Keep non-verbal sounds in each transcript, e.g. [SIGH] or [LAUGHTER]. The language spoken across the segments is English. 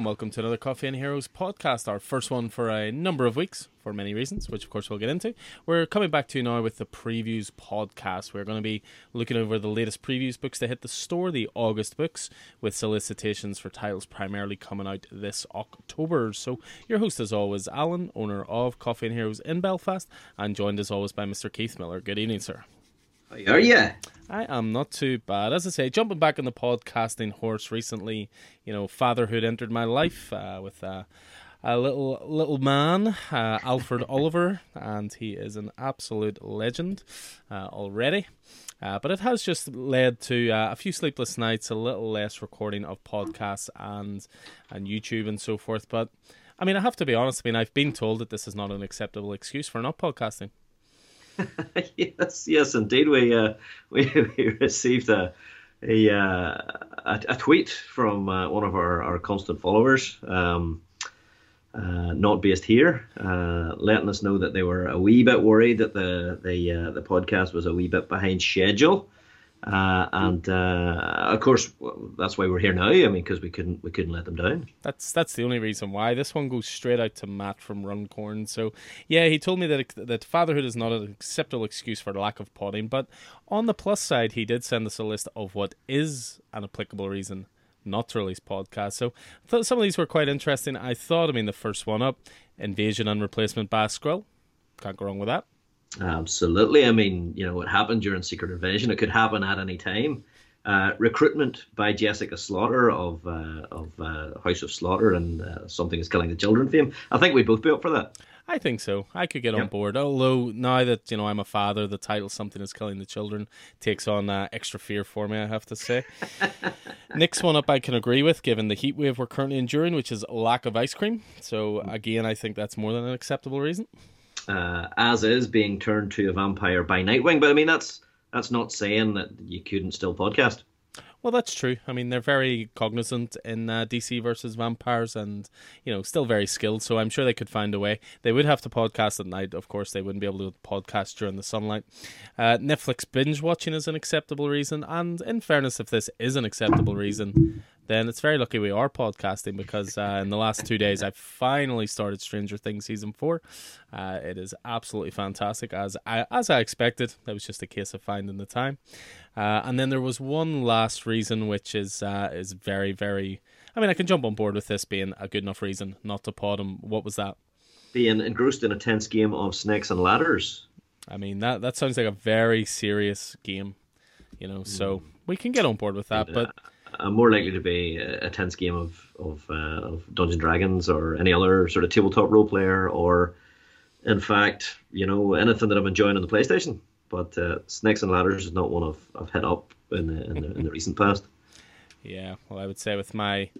and welcome to another Coffee and Heroes podcast, our first one for a number of weeks, for many reasons, which of course we'll get into. We're coming back to you now with the previews podcast. We're going to be looking over the latest previews books that hit the store, the August books, with solicitations for titles primarily coming out this October. So, your host, as always, Alan, owner of Coffee and Heroes in Belfast, and joined as always by Mr. Keith Miller. Good evening, sir. How are you? I am not too bad. As I say, jumping back on the podcasting horse recently, you know, fatherhood entered my life uh, with uh, a little little man, uh, Alfred [LAUGHS] Oliver, and he is an absolute legend uh, already. Uh, but it has just led to uh, a few sleepless nights, a little less recording of podcasts and and YouTube and so forth. But I mean, I have to be honest. I mean, I've been told that this is not an acceptable excuse for not podcasting. [LAUGHS] yes, yes, indeed. We uh, [LAUGHS] we, we received a a, uh, a, a tweet from uh, one of our, our constant followers, um, uh, not based here, uh, letting us know that they were a wee bit worried that the the uh, the podcast was a wee bit behind schedule. Uh, and uh, of course, that's why we're here now. I mean, because we couldn't we couldn't let them down. That's that's the only reason why. This one goes straight out to Matt from Runcorn. So yeah, he told me that that fatherhood is not an acceptable excuse for lack of potting. But on the plus side, he did send us a list of what is an applicable reason not to release podcasts. So some of these were quite interesting. I thought, I mean, the first one up, invasion and replacement Basquil. Can't go wrong with that. Absolutely. I mean, you know, what happened during Secret Invasion, it could happen at any time. Uh, recruitment by Jessica Slaughter of uh, of uh, House of Slaughter and uh, Something is Killing the Children fame. I think we'd both be up for that. I think so. I could get yep. on board. Although now that you know I'm a father, the title "Something Is Killing the Children" takes on uh, extra fear for me. I have to say. [LAUGHS] Next one up, I can agree with, given the heat wave we're currently enduring, which is lack of ice cream. So again, I think that's more than an acceptable reason uh, as is being turned to a vampire by Nightwing. But I mean, that's that's not saying that you couldn't still podcast. Well, that's true. I mean, they're very cognizant in uh, DC versus vampires, and you know, still very skilled. So I'm sure they could find a way. They would have to podcast at night, of course. They wouldn't be able to podcast during the sunlight. Uh, Netflix binge watching is an acceptable reason, and in fairness, if this is an acceptable reason, then it's very lucky we are podcasting because uh, in the last two days I finally started Stranger Things season four. Uh, it is absolutely fantastic as I, as I expected. That was just a case of finding the time. Uh, and then there was one last reason, which is uh, is very very. I mean, I can jump on board with this being a good enough reason not to pod him. What was that? Being engrossed in a tense game of snakes and ladders. I mean that that sounds like a very serious game, you know. So mm. we can get on board with that, but I'm more likely to be a, a tense game of of, uh, of Dungeons Dragons or any other sort of tabletop role player, or in fact, you know, anything that I'm enjoying on the PlayStation. But uh, Snakes and Ladders is not one I've, I've hit up in the, in the, in the recent past. Yeah, well, I would say with my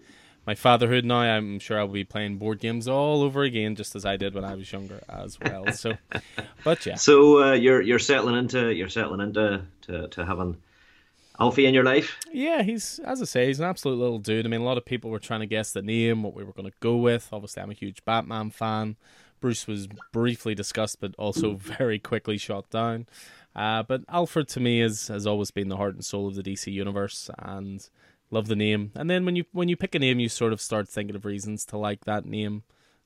my fatherhood now, I'm sure I'll be playing board games all over again, just as I did when I was younger as well. So, but yeah. So uh, you're you're settling into you're settling into to, to having Alfie in your life? Yeah, he's as I say, he's an absolute little dude. I mean, a lot of people were trying to guess the name, what we were going to go with. Obviously, I'm a huge Batman fan. Bruce was briefly discussed, but also [LAUGHS] very quickly shot down. Uh, but Alfred to me is has always been the heart and soul of the DC universe, and love the name. And then when you when you pick a name, you sort of start thinking of reasons to like that name.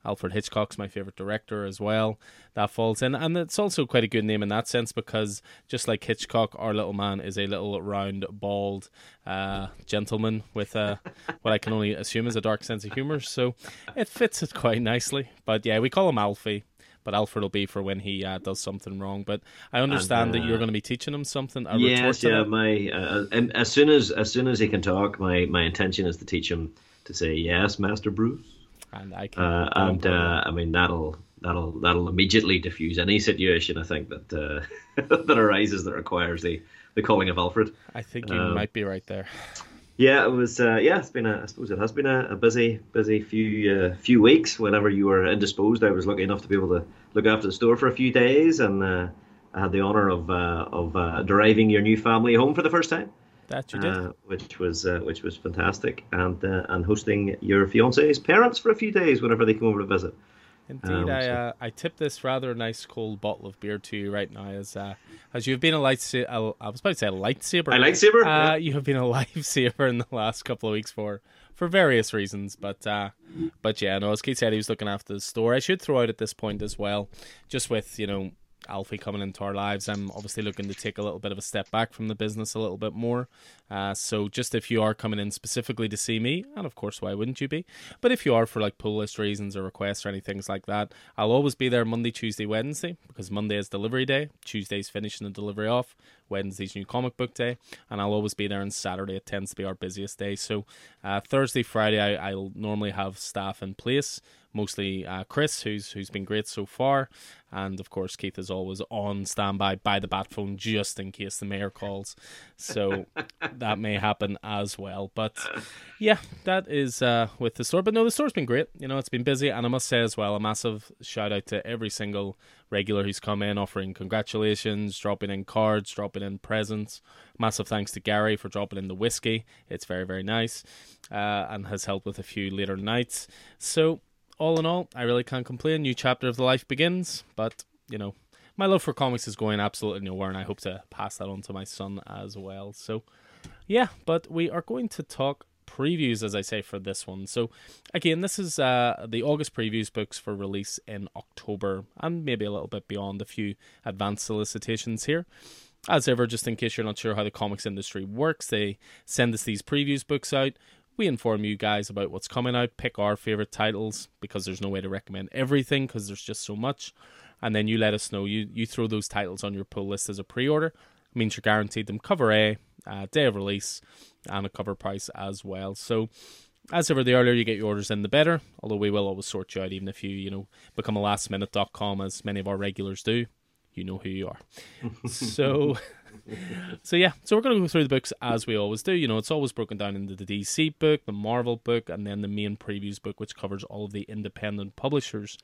Alfred Hitchcock's my favorite director as well. That falls in, and it's also quite a good name in that sense because just like Hitchcock, our little man is a little round, bald uh, gentleman with a, [LAUGHS] what I can only assume is a dark sense of humor. So it fits it quite nicely. But yeah, we call him Alfie but Alfred will be for when he uh, does something wrong. But I understand and, uh, that you're going to be teaching him something. yes, yeah. My uh, as soon as as soon as he can talk, my my intention is to teach him to say yes, Master Bruce and I can. Uh, and uh, I mean that'll that'll that'll immediately diffuse any situation I think that uh, [LAUGHS] that arises that requires the the calling of Alfred. I think you um, might be right there. Yeah, it was. Uh, yeah, it's been. A, I suppose it has been a, a busy, busy few uh, few weeks. Whenever you were indisposed, I was lucky enough to be able to look after the store for a few days, and uh, I had the honor of uh, of uh, deriving your new family home for the first time. That you did, uh, which was uh, which was fantastic, and uh, and hosting your fiance's parents for a few days whenever they come over to visit. Indeed, um, I so. uh, I tip this rather nice cold bottle of beer to you right now, as uh, as you've been a lightsaber. I was about to say a lightsaber. A lightsaber. Uh, yeah. You have been a [LAUGHS] lifesaver in the last couple of weeks for for various reasons, but uh, but yeah, no. As Keith said, he was looking after the store. I should throw out at this point as well, just with you know Alfie coming into our lives, I'm obviously looking to take a little bit of a step back from the business a little bit more. Uh, so just if you are coming in specifically to see me, and of course, why wouldn't you be? But if you are for like pull list reasons or requests or anything like that, I'll always be there Monday, Tuesday, Wednesday because Monday is delivery day, Tuesday's finishing the delivery off, Wednesday's new comic book day, and I'll always be there on Saturday. It tends to be our busiest day. So uh, Thursday, Friday, I, I'll normally have staff in place mostly uh, Chris, who's who's been great so far, and of course Keith is always on standby by the bat phone just in case the mayor calls. So [LAUGHS] that may happen as well. But yeah, that is uh, with the store. But no, the store's been great. You know, it's been busy, and I must say as well, a massive shout out to every single regular who's come in offering congratulations, dropping in cards, dropping in presents. Massive thanks to Gary for dropping in the whiskey. It's very, very nice uh, and has helped with a few later nights. So all in all, I really can't complain. New chapter of the life begins, but you know, my love for comics is going absolutely nowhere, and I hope to pass that on to my son as well. So, yeah, but we are going to talk previews, as I say, for this one. So, again, this is uh, the August previews books for release in October, and maybe a little bit beyond. A few advanced solicitations here. As ever, just in case you're not sure how the comics industry works, they send us these previews books out. We inform you guys about what's coming out, pick our favorite titles because there's no way to recommend everything because there's just so much. And then you let us know. You you throw those titles on your pull list as a pre-order. It means you're guaranteed them cover A, uh, day of release, and a cover price as well. So as ever, the earlier you get your orders in, the better. Although we will always sort you out, even if you, you know, become a lastminute.com as many of our regulars do. You know who you are. [LAUGHS] so so yeah, so we're going to go through the books as we always do. You know, it's always broken down into the DC book, the Marvel book, and then the main previews book, which covers all of the independent publishers.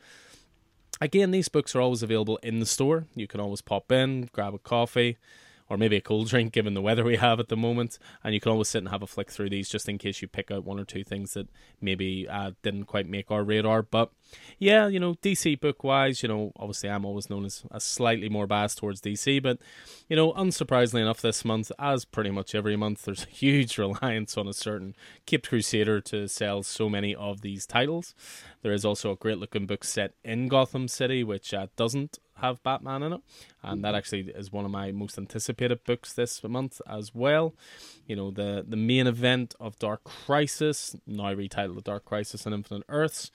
Again, these books are always available in the store. You can always pop in, grab a coffee, or maybe a cold drink given the weather we have at the moment. And you can always sit and have a flick through these just in case you pick out one or two things that maybe uh, didn't quite make our radar. But yeah, you know, DC book wise, you know, obviously I'm always known as a slightly more biased towards DC, but you know, unsurprisingly enough, this month, as pretty much every month, [LAUGHS] there's a huge reliance on a certain Caped Crusader to sell so many of these titles. There is also a great looking book set in Gotham City, which uh, doesn't have Batman in it, and that mm-hmm. actually is one of my most anticipated books this month as well. You know, the the main event of Dark Crisis, now retitled The Dark Crisis and Infinite Earths.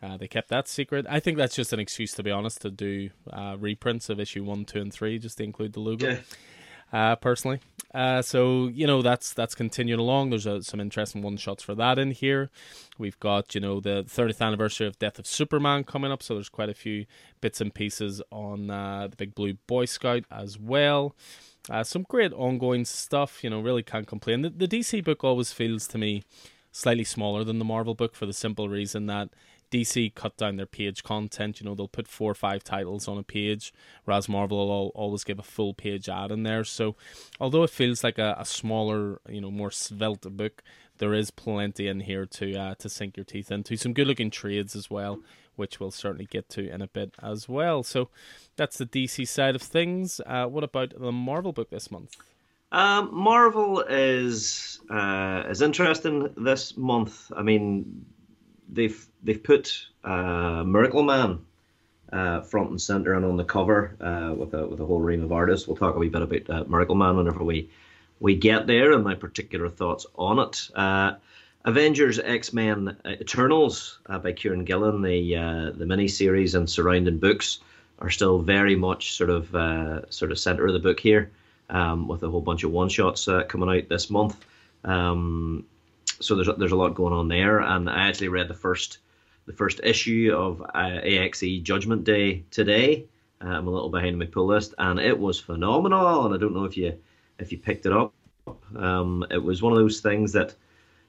Uh, they kept that secret. I think that's just an excuse, to be honest, to do uh, reprints of issue one, two, and three, just to include the logo. Yeah uh, personally. Uh, so you know that's that's continuing along. There's uh, some interesting one shots for that in here. We've got you know the 30th anniversary of Death of Superman coming up, so there's quite a few bits and pieces on uh, the Big Blue Boy Scout as well. Uh, some great ongoing stuff. You know, really can't complain. The, the DC book always feels to me slightly smaller than the Marvel book for the simple reason that DC cut down their page content. You know, they'll put four or five titles on a page, whereas Marvel will always give a full page ad in there. So, although it feels like a, a smaller, you know, more svelte book, there is plenty in here to uh, to sink your teeth into. Some good looking trades as well, which we'll certainly get to in a bit as well. So, that's the DC side of things. Uh, what about the Marvel book this month? Um, Marvel is uh, is interesting this month. I mean, they've they've put uh, Miracle Man uh, front and center and on the cover uh, with a with a whole ream of artists. We'll talk a wee bit about uh, Miracle Man whenever we we get there and my particular thoughts on it. Uh, Avengers X Men Eternals uh, by Kieron Gillen, the uh, the mini series and surrounding books are still very much sort of sort of center of the book here, um, with a whole bunch of one shots coming out this month. Um, so there's there's a lot going on there, and I actually read the first the first issue of uh, AXE Judgment Day today. Uh, I'm a little behind my pull list, and it was phenomenal. And I don't know if you if you picked it up. Um, it was one of those things that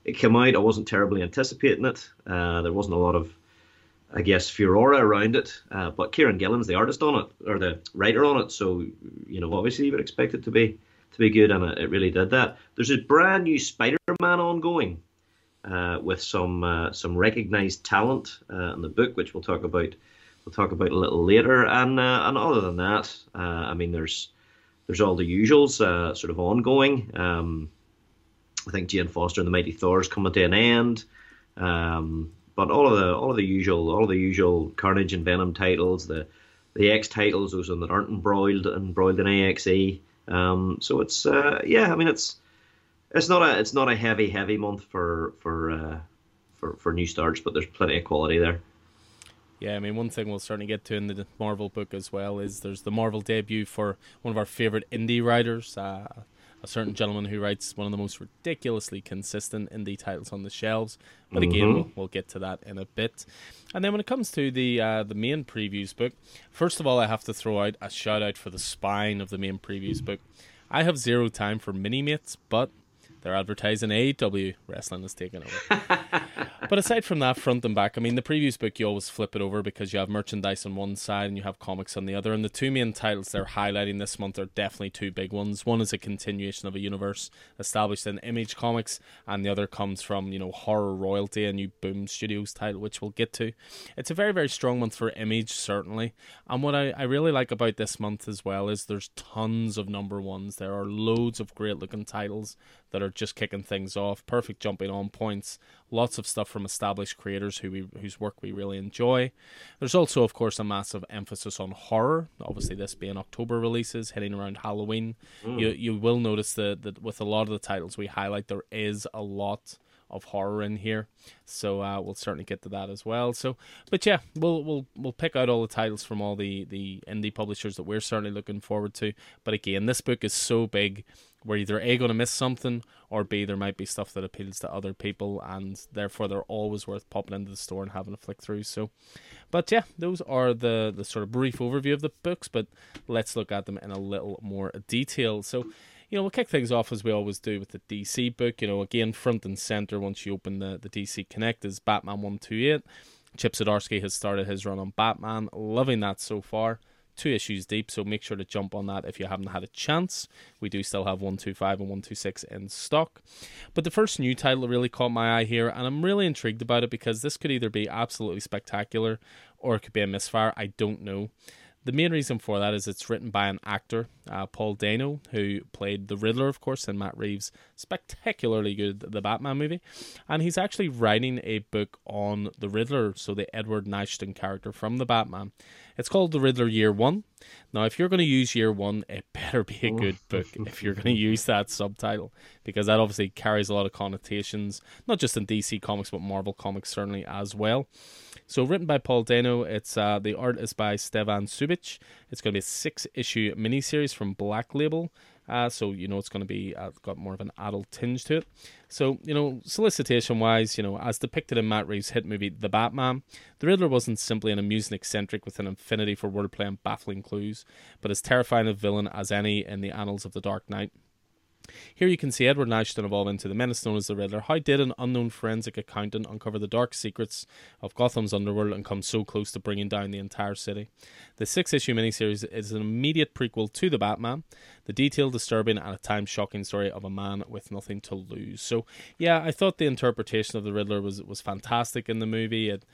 it came out. I wasn't terribly anticipating it. Uh, there wasn't a lot of, I guess, furore around it. Uh, but Kieron Gillen's the artist on it, or the writer on it, so you know obviously you would expect it to be to be good, and it, it really did that. There's a brand new Spider-Man ongoing uh, with some uh, some recognised talent uh, in the book, which we'll talk about we'll talk about a little later. And uh, and other than that, uh, I mean, there's there's all the usuals, uh, sort of ongoing. Um, I think Jane Foster and the Mighty Thor is coming to an end. Um, but all of the all of the usual all of the usual Carnage and Venom titles, the the X titles, those that aren't embroiled embroiled in AXE. Um, so it's uh, yeah, I mean it's it's not a it's not a heavy heavy month for for uh, for for new starts, but there's plenty of quality there. Yeah, I mean, one thing we'll certainly get to in the Marvel book as well is there's the Marvel debut for one of our favorite indie writers, uh, a certain gentleman who writes one of the most ridiculously consistent indie titles on the shelves. But again, mm-hmm. we'll, we'll, get to that in a bit. And then when it comes to the uh, the main previews book, first of all, I have to throw out a shout out for the spine of the main previews book. I have zero time for mini mates, but they're advertising AEW wrestling is taking over. but aside from that, front and back, I mean, the previous book you always flip it over because you have merchandise on one side and you have comics on the other. And the two main titles they're highlighting this month are definitely two big ones. One is a continuation of a universe established in Image Comics, and the other comes from you know horror royalty, a new Boom Studios title, which we'll get to. It's a very very strong month for Image certainly, and what I, I really like about this month as well is there's tons of number ones. There are loads of great looking titles that are just kicking things off. Perfect jumping on points. Lots of stuff from established creators who we whose work we really enjoy. There's also, of course, a massive emphasis on horror. Obviously, this being October releases, hitting around Halloween. Mm. You you will notice that that with a lot of the titles we highlight, there is a lot of horror in here. So uh, we'll certainly get to that as well. So, but yeah, we'll we'll we'll pick out all the titles from all the the indie publishers that we're certainly looking forward to. But again, this book is so big we're either A going to miss something or B there might be stuff that appeals to other people and therefore they're always worth popping into the store and having a flick through. So but yeah, those are the the sort of brief overview of the books, but let's look at them in a little more detail. So you know, we'll kick things off as we always do with the DC book. You know, again, front and center once you open the, the DC Connect is Batman 128. Chip Zdarsky has started his run on Batman. Loving that so far two issues deep, so make sure to jump on that if you haven't had a chance. We do still have 125 and 126 in stock. But the first new title really caught my eye here, and I'm really intrigued about it because this could either be absolutely spectacular or it could be a misfire. I don't know. The main reason for that is it's written by an actor, uh, Paul Dano, who played the Riddler, of course, in Matt Reeves' spectacularly good The Batman movie. And he's actually writing a book on the Riddler, so the Edward Nashton character from The Batman. It's called The Riddler Year One. Now, if you're going to use Year One, it [LAUGHS] better be a good book if you're going to use that subtitle, because that obviously carries a lot of connotations, not just in DC Comics, but Marvel Comics certainly as well. So, written by Paul Dano, it's uh, the art is by Stevan Subic. It's going to be a six issue miniseries from Black Label. Uh, so you know it's going to be uh, got more of an adult tinge to it. So you know, solicitation wise, you know, as depicted in Matt Reeves' hit movie The Batman, the Riddler wasn't simply an amusing eccentric with an affinity for wordplay and baffling clues, but as terrifying a villain as any in the annals of the Dark Knight. Here you can see Edward Nashton evolve into the menace known as the Riddler. How did an unknown forensic accountant uncover the dark secrets of Gotham's underworld and come so close to bringing down the entire city? The six issue miniseries is an immediate prequel to The Batman, the detailed, disturbing, and at times shocking story of a man with nothing to lose. So, yeah, I thought the interpretation of the Riddler was, was fantastic in the movie. It,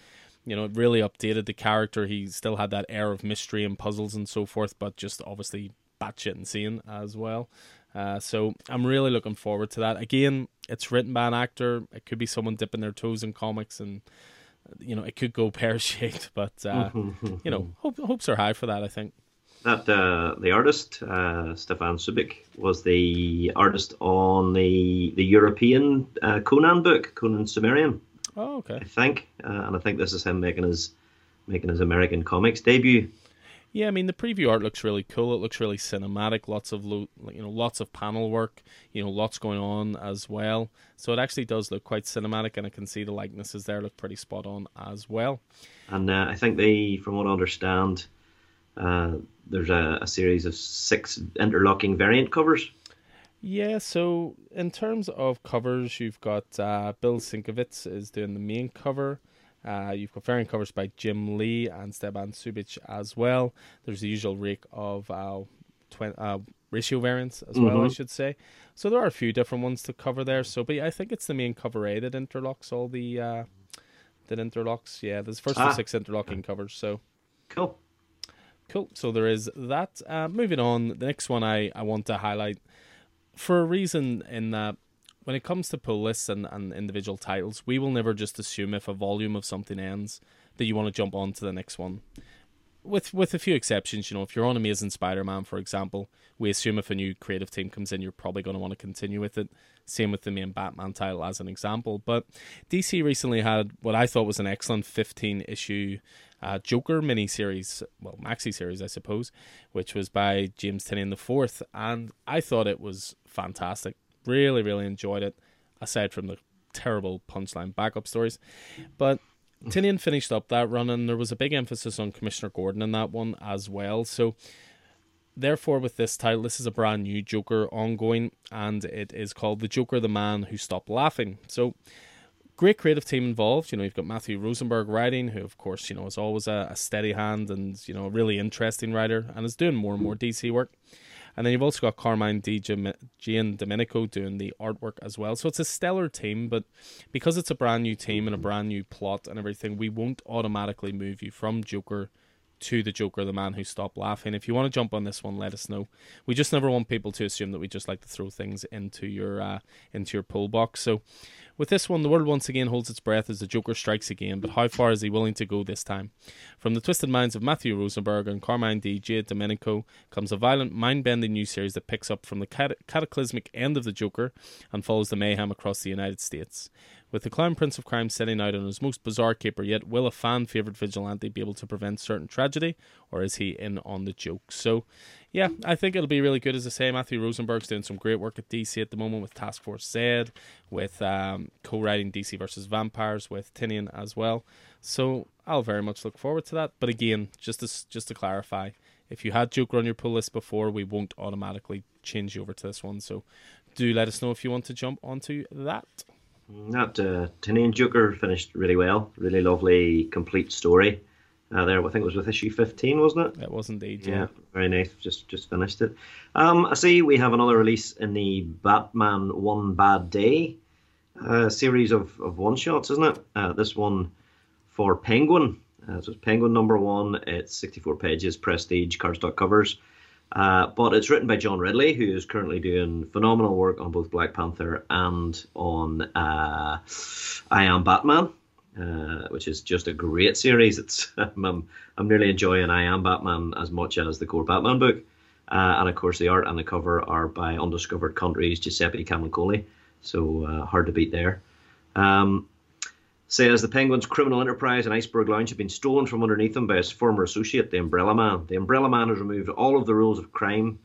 you know, it really updated the character. He still had that air of mystery and puzzles and so forth, but just obviously batshit insane as well. Uh, so I'm really looking forward to that. Again, it's written by an actor. It could be someone dipping their toes in comics, and you know it could go [LAUGHS] pear shaped. But uh, [LAUGHS] you know, hope, hopes are high for that. I think that uh, the artist uh, Stevan Subic was the artist on the the European uh, Conan book, Conan Cimmerian. Oh, okay. I think, uh, and I think this is him making his making his American comics debut. Yeah, I mean the preview art looks really cool. It looks really cinematic. Lots of lo- you know, lots of panel work. You know, lots going on as well. So it actually does look quite cinematic, and I can see the likenesses there look pretty spot on as well. And uh, I think they, from what I understand, uh, there's a, a series of six interlocking variant covers. Yeah, so in terms of covers, you've got uh, Bill Sienkiewicz is doing the main cover. Uh, you've got variant covers by Jim Lee and Stevan Subic as well. There's the usual rake of uh, twi- uh, ratio variants as mm-hmm. well, I mm-hmm. should say. So there are a few different ones to cover there. So, but yeah, I think it's the main cover A that interlocks all the uh, that interlocks. Yeah, there's first ah. six interlocking covers. So Cool. Cool. So there is that. Uh, moving on, the next one I, I want to highlight for a reason in that when it comes to pull lists and, and individual titles, we will never just assume if a volume of something ends that you want to jump on to the next one. With with a few exceptions, you know, if you're on Amazing Spider-Man, for example, we assume if a new creative team comes in, you're probably going to want to continue with it. Same with the main Batman title, as an example. But DC recently had what I thought was an excellent 15 issue uh, Joker miniseries, well, maxi series, I suppose, which was by James Tynion the Fourth, and I thought it was fantastic. Really, really enjoyed it. Aside from the terrible punchline backup stories, but Tynion finished up that run, and there was a big emphasis on Commissioner Gordon in that one as well. So, therefore, with this title, this is a brand new Joker ongoing, and it is called The Joker, the Man Who Stopped Laughing. So, great creative team involved. You know, you've got Matthew Rosenberg writing, who, of course, you know, is always a, a steady hand and, you know, a really interesting writer and is doing more and more DC work. And then you've also got Carmine Di Giandomenico doing the artwork as well. So it's a stellar team, but because it's a brand new team and a brand new plot and everything, we won't automatically move you from Joker to the Joker, the man who stopped laughing. If you want to jump on this one, let us know. We just never want people to assume that we just like to throw things into your uh, into your pull box. So with this one, the world once again holds its breath as the Joker strikes again, but how far is he willing to go this time? From the twisted minds of Matthew Rosenberg and Carmine Di Giandomenico comes a violent, mind bending new series that picks up from the cataclysmic end of the Joker and follows the mayhem across the United States. With the Clown Prince of Crime setting out on his most bizarre caper yet, will a fan favourite vigilante be able to prevent certain tragedy, or is he in on the joke? So, yeah, I think it'll be really good. As I say, Matthew Rosenberg's doing some great work at DC at the moment with Task Force Z, with um, co-writing DC versus Vampires with Tynion as well. So I'll very much look forward to that. But again, just to, just to clarify, if you had Joker on your pull list before, we won't automatically change you over to this one. So do let us know if you want to jump onto that. That uh, Tynion Joker finished really well. Really lovely, complete story. Uh, there, I think it was with issue 15, wasn't it? It was indeed. Yeah, yeah very nice. Just just finished it. Um, I see we have another release in the Batman One Bad Day uh, series of, of one shots, isn't it? Uh, this one for Penguin. Uh, so it's Penguin number one. It's 64 pages, prestige, cardstock covers. Uh, but it's written by John Ridley, who is currently doing phenomenal work on both Black Panther and on uh, I Am Batman, uh, which is just a great series. It's [LAUGHS] I'm, I'm really enjoying I Am Batman as much as the core Batman book. Uh, and of course, the art and the cover are by Undiscovered Countries Giuseppe Camuncoli, so uh, hard to beat there. Um, says the Penguin's criminal enterprise and Iceberg Lounge have been stolen from underneath him by his former associate, the Umbrella Man. The Umbrella Man has removed all of the rules of crime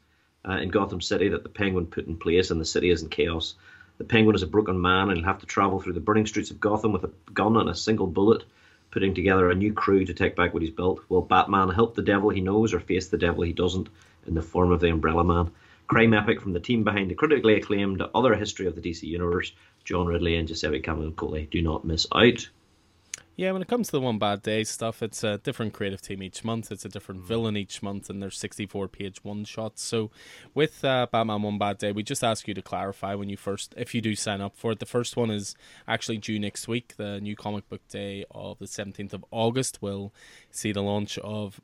uh, in Gotham City that the Penguin put in place, and the city is in chaos. The Penguin is a broken man and he'll have to travel through the burning streets of Gotham with a gun and a single bullet, putting together a new crew to take back what he's built. Will Batman help the devil he knows or face the devil he doesn't in the form of the Umbrella Man? Crime epic from the team behind the critically acclaimed Other History of the DC Universe, John Ridley and Giuseppe Camuncoli. Do not miss out. Yeah, when it comes to the one bad day stuff, it's a different creative team each month. It's a different villain each month, and there's 64 page one shots. So, with uh, Batman One Bad Day, we just ask you to clarify when you first, if you do sign up for it. The first one is actually due next week. The new comic book day of the 17th of August will see the launch of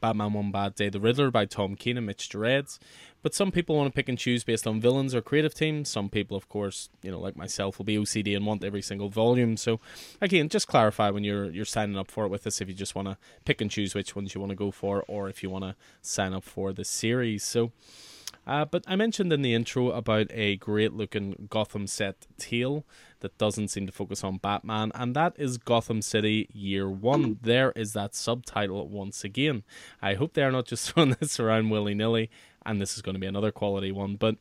Batman One Bad Day, The Riddler by Tom King and Mitch Gerads. But some people want to pick and choose based on villains or creative teams. Some people, of course, you know, like myself, will be OCD and want every single volume. So again, just clarify when you're you're signing up for it with us if you just want to pick and choose which ones you want to go for, or if you want to sign up for the series. So. Uh, but I mentioned in the intro about a great looking Gotham set tale that doesn't seem to focus on Batman, and that is Gotham City Year One. There is that subtitle once again. I hope they are not just [LAUGHS] throwing this around willy nilly, and this is going to be another quality one, but.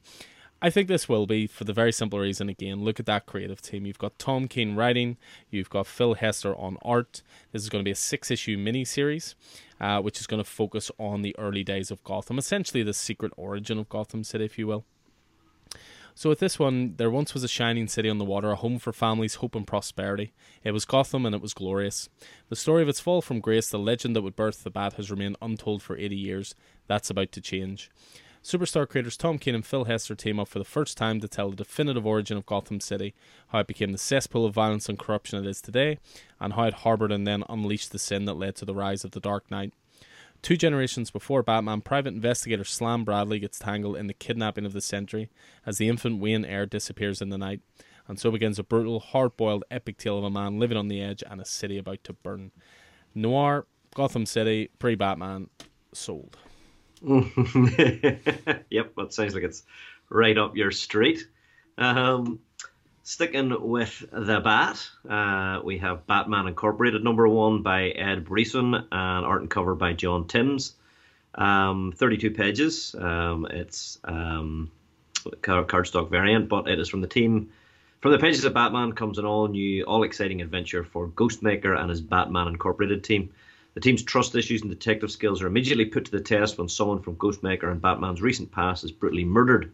I think this will be for the very simple reason again, look at that creative team. You've got Tom King writing, you've got Phil Hester on art. This is going to be a six issue mini series uh, which is going to focus on the early days of Gotham, essentially the secret origin of Gotham City, if you will. So with this one, there once was a shining city on the water, a home for families, hope and prosperity. It was Gotham and it was glorious. The story of its fall from grace, the legend that would birth the bat, has remained untold for 80 years. That's about to change. Superstar creators Tom King and Phil Hester team up for the first time to tell the definitive origin of Gotham City, how it became the cesspool of violence and corruption it is today, and how it harboured and then unleashed the sin that led to the rise of the Dark Knight. Two generations before Batman, private investigator Slam Bradley gets tangled in the kidnapping of the Sentry as the infant Wayne heir disappears in the night. And so begins a brutal, hard boiled epic tale of a man living on the edge and a city about to burn. Noir, Gotham City, pre Batman, sold. [LAUGHS] yep, that sounds like it's right up your street. Um, sticking with the Bat, uh, we have Batman Incorporated number one by Ed Brisson and art and cover by John Timms. Um, 32 pages. Um, it's um, cardstock variant, but it is from the team. From the pages of Batman comes an all new, all exciting adventure for Ghostmaker and his Batman Incorporated team. The team's trust issues and detective skills are immediately put to the test when someone from Ghostmaker and Batman's recent past is brutally murdered.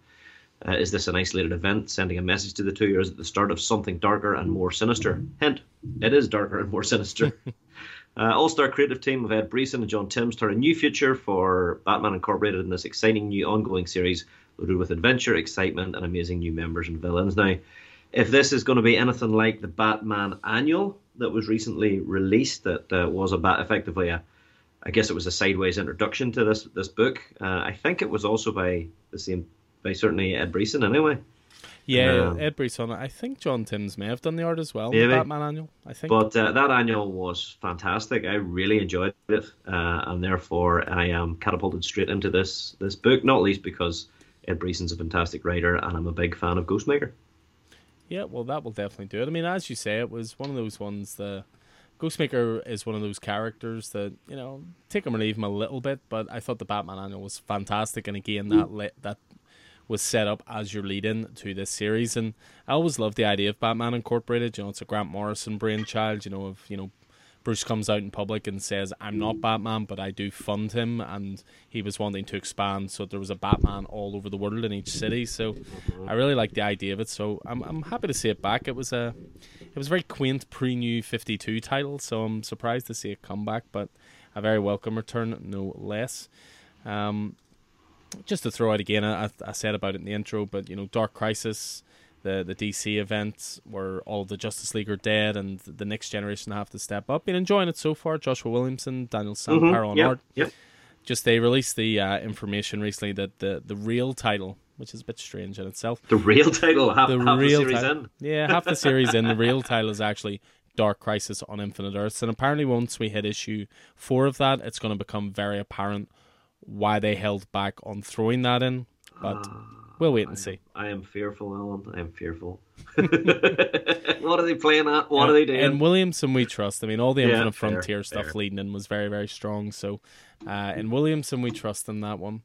Uh, is this an isolated event sending a message to the two, or is it the start of something darker and more sinister? Hint: it is darker and more sinister. [LAUGHS] uh, All-star creative team of Ed Brisson and John Timms start a new future for Batman Incorporated in this exciting new ongoing series loaded with adventure, excitement, and amazing new members and villains. Now, if this is going to be anything like the Batman Annual, that was recently released that uh, was about effectively a I guess it was a sideways introduction to this this book. Uh, I think it was also by the same by certainly Ed Brisson anyway. Yeah, um, Ed Brisson. I think John Timms may have done the art as well. The Batman annual, I think. But uh, that annual was fantastic. I really enjoyed it, uh, and therefore I am catapulted straight into this this book. Not least because Ed Brisson's a fantastic writer, and I'm a big fan of Ghostmaker. Yeah, well, that will definitely do it. I mean, as you say, it was one of those ones that Ghostmaker is one of those characters that you know take him or leave him a little bit, but I thought the Batman annual was fantastic, and again that mm. le- that was set up as your lead-in to this series, and I always loved the idea of Batman Incorporated. You know, it's a Grant Morrison brainchild. You know, of you know Bruce comes out in public and says, I'm not Batman, but I do fund him. And he was wanting to expand so there was a Batman all over the world in each city. So I really like the idea of it. So I'm, I'm happy to see it back. It was a it was a very quaint pre new 52 title. So I'm surprised to see it come back, but a very welcome return, no less. Um, just to throw out again, I, I said about it in the intro, but you know, Dark Crisis the the DC event where all the Justice League are dead and the next generation have to step up. Been enjoying it so far. Joshua Williamson, Daniel Sampere mm-hmm. on yep. art. Yep. Just they released the uh, information recently that the the real title, which is a bit strange in itself, the real title, half the, half real the series in. Yeah, half the series in. The real [LAUGHS] title is actually Dark Crisis on Infinite Earths, and apparently once we hit issue four of that, it's going to become very apparent why they held back on throwing that in. But uh We'll wait and see. I am fearful, Alan. I am fearful. [LAUGHS] what are they playing at? What are they doing? And Williamson, we trust. I mean, all the Infinite yeah, Frontier fair, stuff fair. leading in was very, very strong. So, uh, in Williamson, we trust in that one.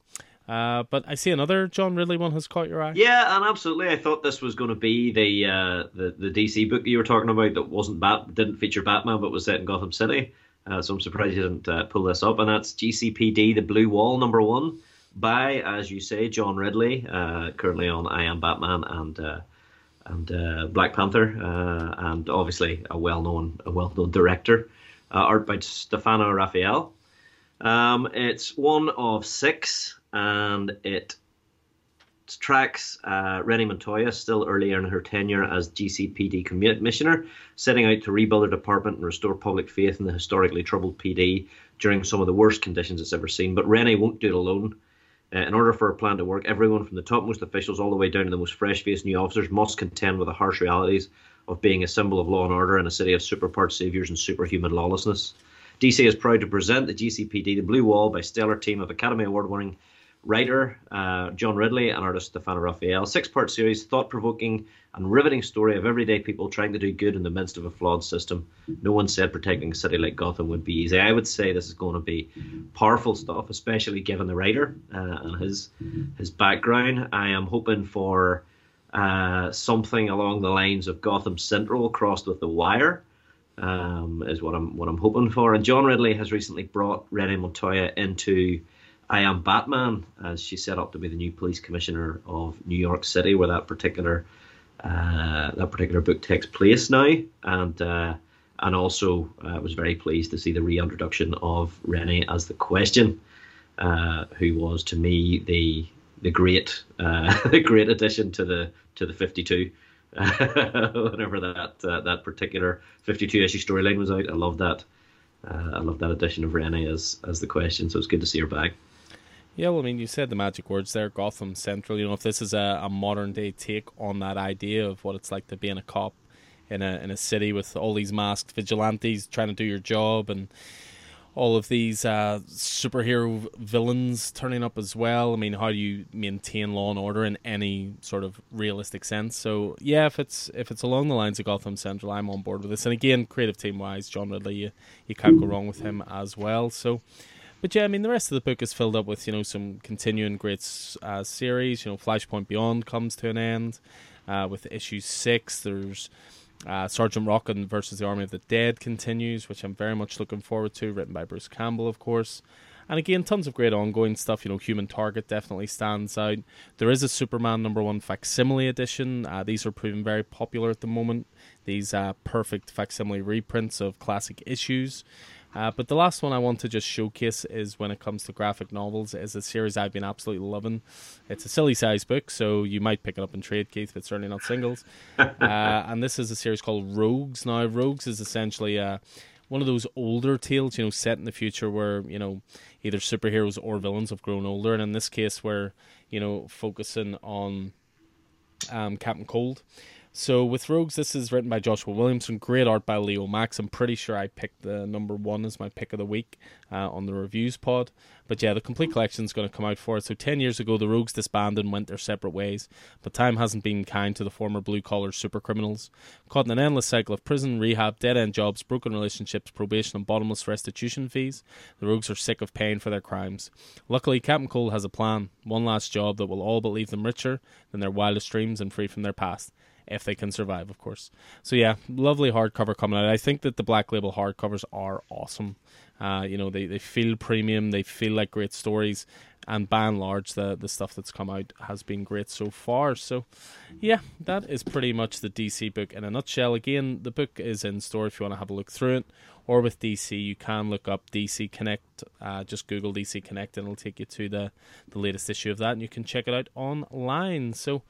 Uh, but I see another John Ridley one has caught your eye. Yeah, and absolutely, I thought this was going to be the uh, the the DC book that you were talking about that wasn't Bat, didn't feature Batman, but was set in Gotham City. Uh, so I'm surprised you didn't uh, pull this up, and that's GCPD: The Blue Wall number one by, as you say, John Ridley, uh, currently on I Am Batman and uh, and uh, Black Panther, uh, and obviously a well-known a well-known director. Uh, art by Stefano Raffaele. Um, it's one of six, and it tracks uh, Renee Montoya, still earlier in her tenure as GCPD commissioner, setting out to rebuild her department and restore public faith in the historically troubled PD during some of the worst conditions it's ever seen. But Renee won't do it alone. Uh, in order for a plan to work, everyone from the topmost officials all the way down to the most fresh faced new officers must contend with the harsh realities of being a symbol of law and order in a city of superpart saviors and superhuman lawlessness. DC is proud to present the GCPD The Blue Wall by stellar team of Academy Award winning writer uh, John Ridley and artist Stefano Raffaele. Six part series, thought provoking and riveting story of everyday people trying to do good in the midst of a flawed system. No one said protecting a city like Gotham would be easy. I would say this is going to be powerful stuff, especially given the writer uh, and his his background. I am hoping for uh, something along the lines of Gotham Central crossed with The Wire. Um, is what I'm what I'm hoping for. And John Ridley has recently brought Renee Montoya into I Am Batman, as she set up to be the new police commissioner of New York City, where that particular uh, that particular book takes place now, and uh, and also uh, was very pleased to see the reintroduction of Renee as the Question, uh, who was to me the the great uh, [LAUGHS] the great addition to the to the fifty two. [LAUGHS] whenever that uh, that particular fifty two issue storyline was out, I loved that. I love that addition of Renee as as the question. So it's good to see her back. Yeah, well, I mean, you said the magic words there, Gotham Central. You know, if this is a, a modern day take on that idea of what it's like to be in a cop in a in a city with all these masked vigilantes trying to do your job and all of these uh, superhero villains turning up as well. I mean, how do you maintain law and order in any sort of realistic sense? So yeah, if it's if it's along the lines of Gotham Central, I'm on board with this. And again, creative team wise, John Ridley, you, you can't go wrong with him as well. So but yeah, I mean, the rest of the book is filled up with you know some continuing great uh, series. You know, Flashpoint Beyond comes to an end uh, with issue six. There's uh, Sergeant Rocket versus the Army of the Dead continues, which I'm very much looking forward to. Written by Bruce Campbell, of course. And again, tons of great ongoing stuff. You know, Human Target definitely stands out. There is a Superman number one facsimile edition. Uh, these are proving very popular at the moment. These uh, perfect facsimile reprints of classic issues. Uh, but the last one I want to just showcase is when it comes to graphic novels is a series I've been absolutely loving. It's a silly size book, so you might pick it up in trade, Keith, but certainly not singles. [LAUGHS] uh, and this is a series called Rogues. Now, Rogues is essentially uh, one of those older tales, you know, set in the future where you know either superheroes or villains have grown older, and in this case, we're you know focusing on um, Captain Cold. So with Rogues, this is written by Joshua Williamson. Great art by Leomacs. I'm pretty sure I picked the number one as my pick of the week uh, on the reviews pod. But yeah, the complete collection is going to come out for it. So 10 years ago, the Rogues disbanded and went their separate ways. But time hasn't been kind to the former blue collar super criminals. Caught in an endless cycle of prison, rehab, dead end jobs, broken relationships, probation, and bottomless restitution fees, the Rogues are sick of paying for their crimes. Luckily, Captain Cold has a plan one last job that will all but leave them richer than their wildest dreams and free from their past if they can survive, of course. So yeah, lovely hardcover coming out. I think that the Black Label hardcovers are awesome. Uh, you know, they, they feel premium, they feel like great stories, and by and large, the the stuff that's come out has been great so far. So, yeah, that is pretty much the DC book in a nutshell. Again, the book is in store if you want to have a look through it, or with DC, you can look up DC Connect. Uh, just Google DC Connect, and it'll take you to the the latest issue of that, and you can check it out online. So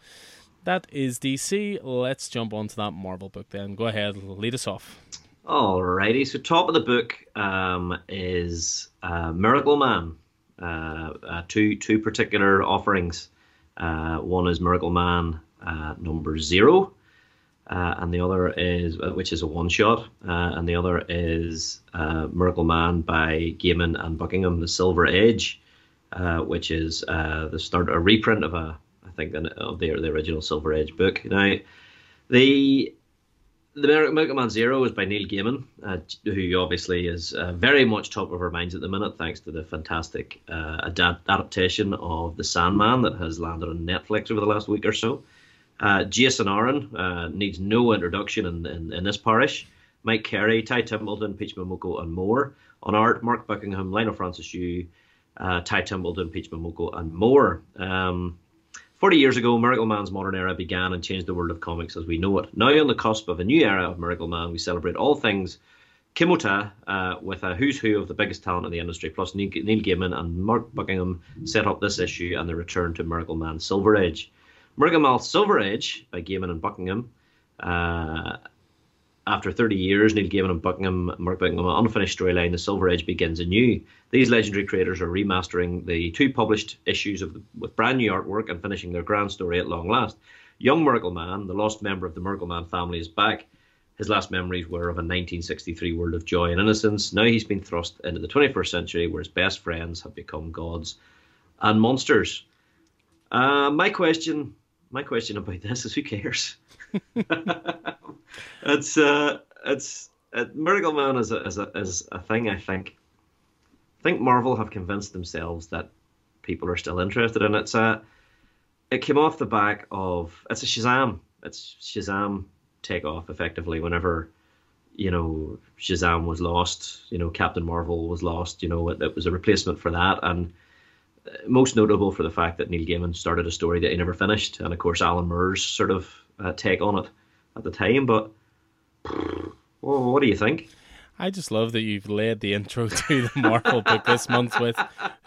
that is DC. Let's jump onto that Marvel book then. Go ahead, lead us off. Alrighty, so top of the book um, is uh, Miracle Man. Uh, uh, two two particular offerings. Uh, one is Miracle Man uh, number zero, uh, and the other is which is a one shot, and the other is Miracle Man by Gaiman and Buckingham, the Silver Age, which is the start a reprint of a think, of the, the original Silver Age book. Now, the the Miracle Man Zero is by Neil Gaiman, uh, who obviously is uh, very much top of our minds at the minute, thanks to the fantastic uh, adapt- adaptation of The Sandman that has landed on Netflix over the last week or so. Uh, Jason Aaron uh, needs no introduction in, in, in, this parish. Mike Carey, Ty Templeton, Peach Momoko, and more. On art, Mark Buckingham, Leinil Francis Yu, uh, Ty Templeton, Peach Momoko, and more. Um, 40 years ago, Miracle Man's modern era began and changed the world of comics as we know it. Now, on the cusp of a new era of Miracle Man, we celebrate all things Kimota uh, with a who's who of the biggest talent in the industry. Plus, Neil, Gaiman and Mark Buckingham set up this issue and the return to Miracle Man Silver Age. Miracle Man Silver Age by Gaiman and Buckingham uh, after 30 years, Neil Gaiman and Buckingham, Mark Buckingham, unfinished storyline, The Silver Age begins anew. These legendary creators are remastering the two published issues of the, with brand new artwork and finishing their grand story at long last. Young Miracle Man, the lost member of the Miracle Man family, is back. His last memories were of a 1963 world of joy and innocence. Now he's been thrust into the 21st century where his best friends have become gods and monsters. Uh, my question, my question about this is who cares? [LAUGHS] it's uh, it's uh, Miracle Man is a, is a is a thing. I think. I think Marvel have convinced themselves that people are still interested in it. It's it came off the back of it's a Shazam. It's Shazam take off effectively whenever you know Shazam was lost. You know Captain Marvel was lost. You know it, it was a replacement for that and uh, most notable for the fact that Neil Gaiman started a story that he never finished, and of course Alan Moore's sort of uh, take on it at the time. But well, what do you think? I just love that you've laid the intro [LAUGHS] to the Marvel book this month with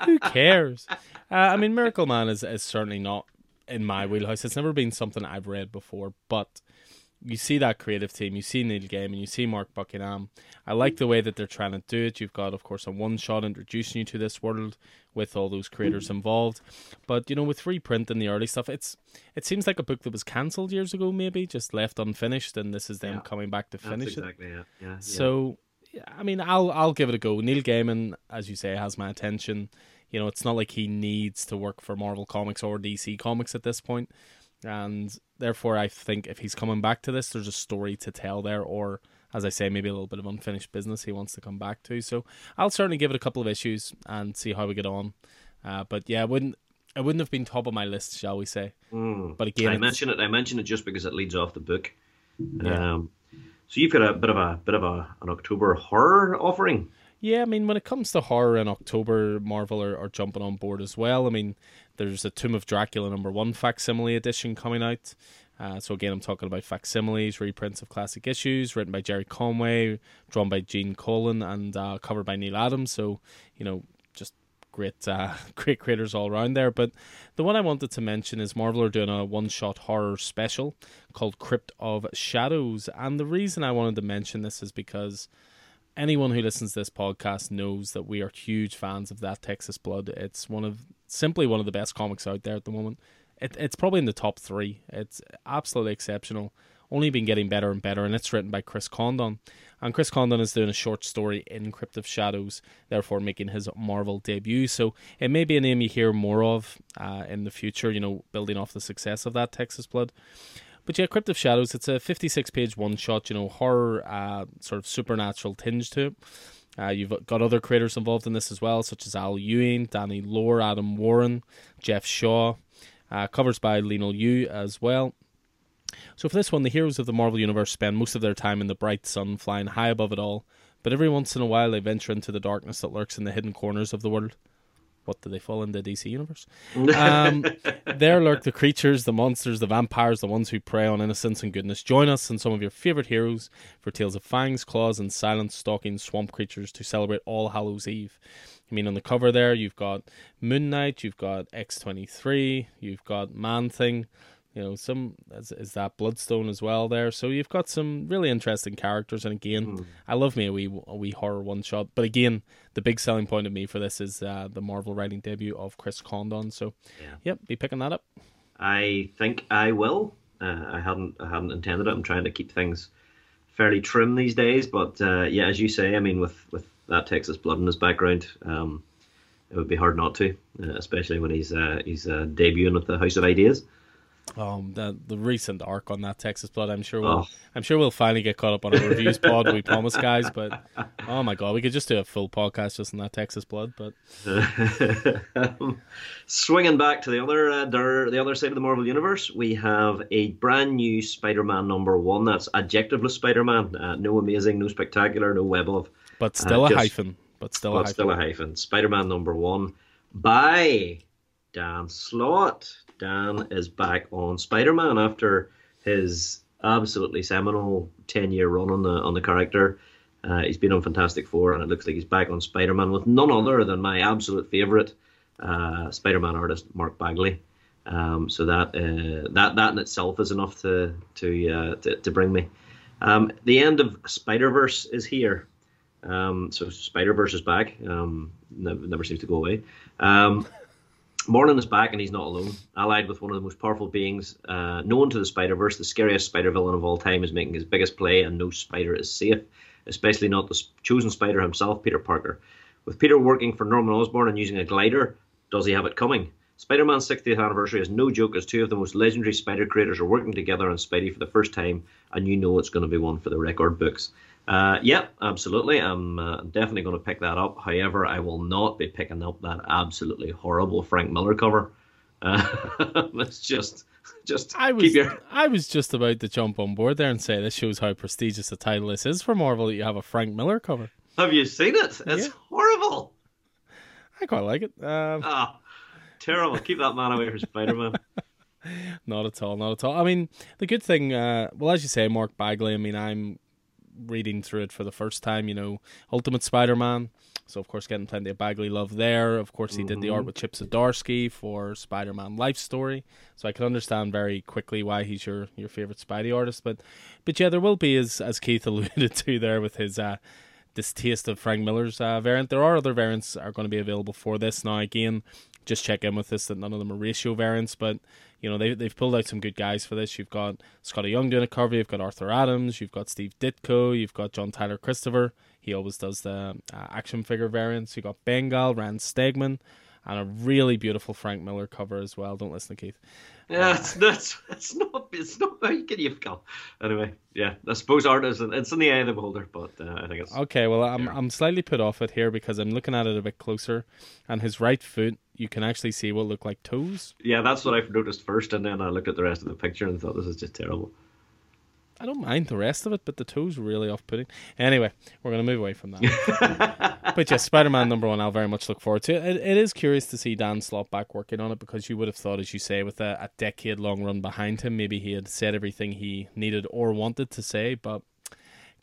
"Who cares?" Uh, I mean, Miracle Man is, is certainly not in my wheelhouse. It's never been something I've read before, but you see that creative team, you see Neil Gaiman, you see Mark Buckingham. I like the way that they're trying to do it. You've got, of course, a one shot introducing you to this world with all those creators involved. But you know, with reprint and the early stuff, it's it seems like a book that was cancelled years ago, maybe just left unfinished, and this is them Yeah. coming back to finish it. exactly, Yeah, yeah, yeah. So, yeah, I mean, I'll I'll give it a go. Neil Gaiman, as you say, has my attention. You know, it's not like he needs to work for Marvel Comics or DC Comics at this point, and therefore, I think if he's coming back to this, there's a story to tell there, or as I say, maybe a little bit of unfinished business he wants to come back to. So, I'll certainly give it a couple of issues and see how we get on. Uh, but yeah, it wouldn't it wouldn't have been top of my list, shall we say? Mm. But again, I mention it. I mention it just because it leads off the book. Yeah. Um, so you've got a bit of a bit of a an October horror offering. Yeah, I mean, when it comes to horror in October, Marvel are, are jumping on board as well. I mean, there's a Tomb of Dracula number one facsimile edition coming out. Uh, so again, I'm talking about facsimiles, reprints of classic issues, written by Gerry Conway, drawn by Gene Colan, and uh, covered by Neal Adams. So you know, just great, uh, [LAUGHS] great creators all around there. But the one I wanted to mention is Marvel are doing a one-shot horror special called Crypt of Shadows, and the reason I wanted to mention this is because anyone who listens to this podcast knows that we are huge fans of that Texas Blood. It's one of simply one of the best comics out there at the moment. It, it's probably in the top three. It's absolutely exceptional. Only been getting better and better, and it's written by Chris Condon. And Chris Condon is doing a short story in Crypt of Shadows, therefore making his Marvel debut. So it may be a name you hear more of uh, in the future, you know, building off the success of that Texas Blood. But yeah, Crypt of Shadows, it's a 56 page one shot, you know, horror, uh, sort of supernatural tinge to it. Uh, you've got other creators involved in this as well, such as Al Ewing, Danny Lore, Adam Warren, Jeff Shaw. Uh, covers by Leinil Yu as well. So for this one, the heroes of the Marvel Universe spend most of their time in the bright sun, flying high above it all. But every once in a while, they venture into the darkness that lurks in the hidden corners of the world. What do they fall in the DC universe? [LAUGHS] Um, there lurk the creatures, the monsters, the vampires, the ones who prey on innocence and goodness. Join us and some of your favorite heroes for tales of fangs, claws, and silent stalking swamp creatures to celebrate All Hallows Eve. I mean, on the cover there, you've got Moon Knight, you've got X twenty three, you've got Man Thing. You know, some is, is that Bloodstone as well there. So you've got some really interesting characters, and again, I love me a wee a wee horror one shot. But again, the big selling point of me for this is uh, the Marvel writing debut of Chris Condon. So, Yeah. yep, be picking that up. I think I will. Uh, I hadn't I hadn't intended it. I'm trying to keep things fairly trim these days, but uh, yeah, as you say, I mean, with with that Texas blood in his background, um, it would be hard not to, uh, especially when he's uh, he's uh, debuting at the House of Ideas. Um, the the recent arc on that Texas Blood, I'm sure we'll Oh. I'm sure we'll finally get caught up on a reviews pod. We promise, guys. But oh my god, we could just do a full podcast just on that Texas Blood. But Um, [LAUGHS] Swinging back to the other uh, der- the other side of the Marvel universe, we have a brand new Spider-Man number one. That's adjectiveless Spider-Man. Uh, no amazing, no spectacular, no web of. but still a just- hyphen. But still a hyphen. still a hyphen. Spider-Man number one by Dan Slott. Dan is back on Spider-Man after his absolutely seminal ten-year run on the on the character. Uh, he's been on Fantastic Four, and it looks like he's back on Spider-Man with none other than my absolute favorite uh, Spider-Man artist, Mark Bagley. Um, so that uh, that that in itself is enough to to uh, to, to bring me. Um, the end of Spider Verse is here. Um, so Spider Verse is back. Um, never, never seems to go away. Morlun is back, and he's not alone. Allied with one of the most powerful beings uh, known to the Spider Verse, the scariest Spider villain of all time is making his biggest play, and no Spider is safe, especially not the chosen Spider himself, Peter Parker. With Peter working for Norman Osborn and using a glider, does he have it coming? Spider Man's 60th anniversary is no joke as two of the most legendary Spider creators are working together on Spidey for the first time, and you know it's going to be one for the record books. Uh, yep, absolutely. I'm uh, definitely going to pick that up. However, I will not be picking up that absolutely horrible Frank Miller cover. Uh, [LAUGHS] it's just, just I was keep your. I was just about to jump on board there and say this shows how prestigious the title this is for Marvel that you have a Frank Miller cover. Have you seen it? It's Yeah. horrible. I quite like it. Um, Ah, terrible. Keep that man away from Spider Man. [LAUGHS] Not at all, not at all. I mean, the good thing, uh, well, as you say, Mark Bagley. I mean, I'm reading through it for the first time, you know, Ultimate Spider-Man. So of course, getting plenty of Bagley love there. Of course, he mm-hmm. did the art mm-hmm. with Chip Zdarsky for Spider-Man Life Story. So I can understand very quickly why he's your your favorite Spidey artist. But but yeah, there will be as as Keith [LAUGHS] alluded to there with his. Uh, distaste of Frank Miller's uh, variant. There are other variants are going to be available for this now. Again, just check in with this that none of them are ratio variants, but you know they they've pulled out some good guys for this. You've got Skottie Young doing a cover, you've got Arthur Adams, you've got Steve Ditko, you've got John Tyler Christopher. He always does the uh, action figure variants. You got Bengal, Ryan Stegman, and a really beautiful Frank Miller cover as well. Don't listen to Keith. Yeah, it's, it's, it's not it's not how can you come anyway. Yeah, I suppose art is it's in the eye of the beholder, but uh, I think it's okay. Well, I'm yeah. I'm slightly put off it here because I'm looking at it a bit closer, and his right foot you can actually see what look like toes. Yeah, that's what I've noticed first, and then I looked at the rest of the picture and thought this is just terrible. I don't mind the rest of it, but the toes were really off putting. Anyway, we're going to move away from that. [LAUGHS] but yes, Spider Man number one, I'll very much look forward to. It, it is curious to see Dan Slott back working on it because you would have thought, as you say, with a, a decade long run behind him, maybe he had said everything he needed or wanted to say, but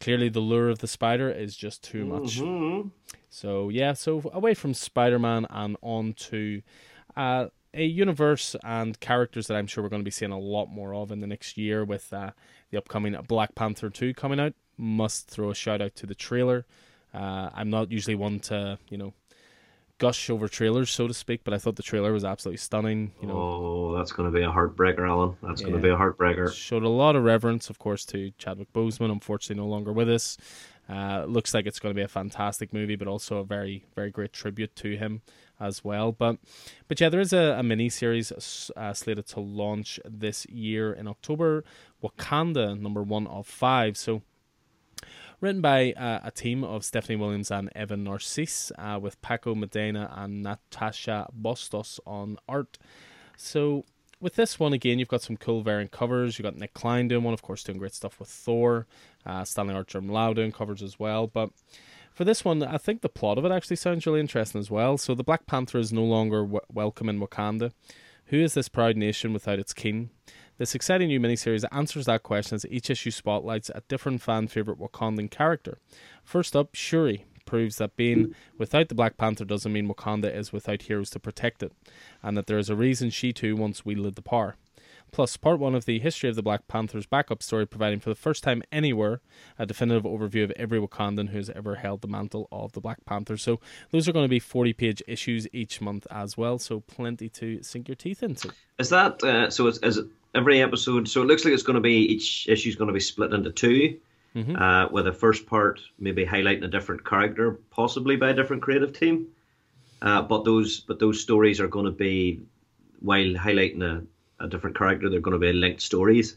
clearly the lure of the spider is just too much. Mm-hmm. So, yeah, so away from Spider Man and on to. Uh, a universe and characters that I'm sure we're going to be seeing a lot more of in the next year with uh, the upcoming Black Panther 2 coming out. Must throw a shout out to the trailer. Uh, I'm not usually one to, you know, gush over trailers, so to speak, but I thought the trailer was absolutely stunning. You know, oh, that's going to be a heartbreaker, Alan. That's yeah. going to be a heartbreaker. Showed a lot of reverence, of course, to Chadwick Boseman. Unfortunately, no longer with us. Uh, looks like it's going to be a fantastic movie, but also a very, very great tribute to him as well. But, but yeah, there is a, a mini series uh, slated to launch this year in October. Wakanda, number one of five. So written by uh, a team of Stephanie Williams and Evan Narcisse, uh, with Paco Medina and Natasha Bustos on art. So, with this one again, you've got some cool variant covers. You've got Nic Klein doing one, of course, doing great stuff with Thor. Uh, Stanley Artgerm Lau doing covers as well. But for this one, I think the plot of it actually sounds really interesting as well. So, the Black Panther is no longer w- welcome in Wakanda. Who is this proud nation without its king? This exciting new miniseries answers that question as each issue spotlights a different fan favorite Wakandan character. First up, Shuri proves that being without the Black Panther doesn't mean Wakanda is without heroes to protect it, and that there is a reason she too once wielded the power. Plus, part one of the history of the Black Panther's backup story, providing for the first time anywhere a definitive overview of every Wakandan who has ever held the mantle of the Black Panther. So, those are going to be 40 page issues each month as well, so plenty to sink your teeth into. Is that uh, so? Is, is it every episode. So it looks like it's going to be each issue is going to be split into 2 mm-hmm. uh, with the first part maybe highlighting a different character, possibly by a different creative team. Uh, but those but those stories are going to be while highlighting a, a different character, they're going to be linked stories.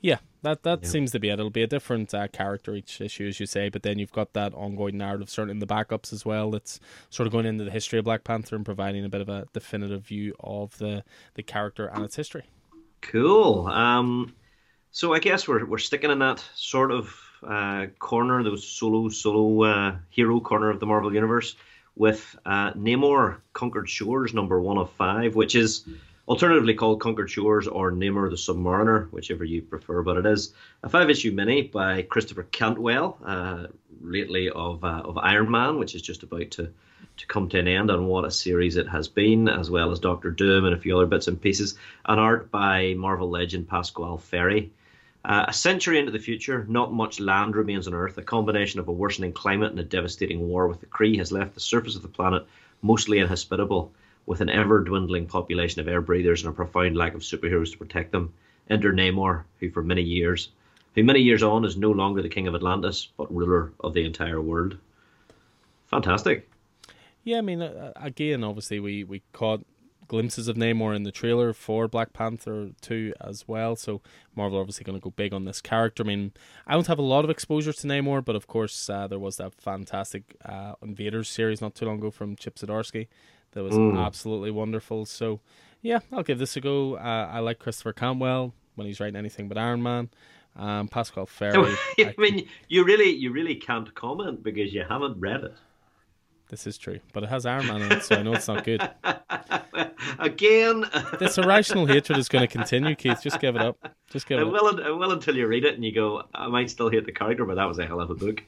Yeah, that that yeah. seems to be it. It'll be a different uh, character each issue, as you say, but then you've got that ongoing narrative, certainly in the backups as well. That's sort of going into the history of Black Panther and providing a bit of a definitive view of the the character and its history. Cool. Um, so I guess we're we're sticking in that sort of uh, corner, those solo solo uh, hero corner of the Marvel universe, with uh, Namor Conquered Shores number one of five, which is alternatively called Conquered Shores or Namor the Submariner, whichever you prefer. But it is a five issue mini by Christopher Cantwell, uh, lately of uh, of Iron Man, which is just about to to come to an end and what a series it has been, as well as Doctor Doom and a few other bits and pieces. And art by Marvel legend Pascual Ferry. Uh, a century into the future, not much land remains on Earth. A combination of a worsening climate and a devastating war with the Kree has left the surface of the planet mostly inhospitable, with an ever dwindling population of air breathers and a profound lack of superheroes to protect them. Enter Namor, who for many years, who many years on is no longer the king of Atlantis, but ruler of the entire world. Fantastic. Yeah, I mean, uh, again, obviously, we, we caught glimpses of Namor in the trailer for Black Panther 2 as well. So Marvel obviously going to go big on this character. I mean, I don't have a lot of exposure to Namor, but of course, uh, there was that fantastic uh, Invaders series not too long ago from Chip Zdarsky that was mm. absolutely wonderful. So, yeah, I'll give this a go. Uh, I like Christopher Cantwell when he's writing anything but Iron Man. Um, Pascual Ferry. [LAUGHS] I mean, you really, you really can't comment because you haven't read it. This is true, but it has Iron Man in it, so I know it's not good. [LAUGHS] Again, [LAUGHS] this irrational hatred is going to continue, Keith. Just give it up. Just give it I up. will, I will until you read it and you go, I might still hate the character, but that was a hell of a book.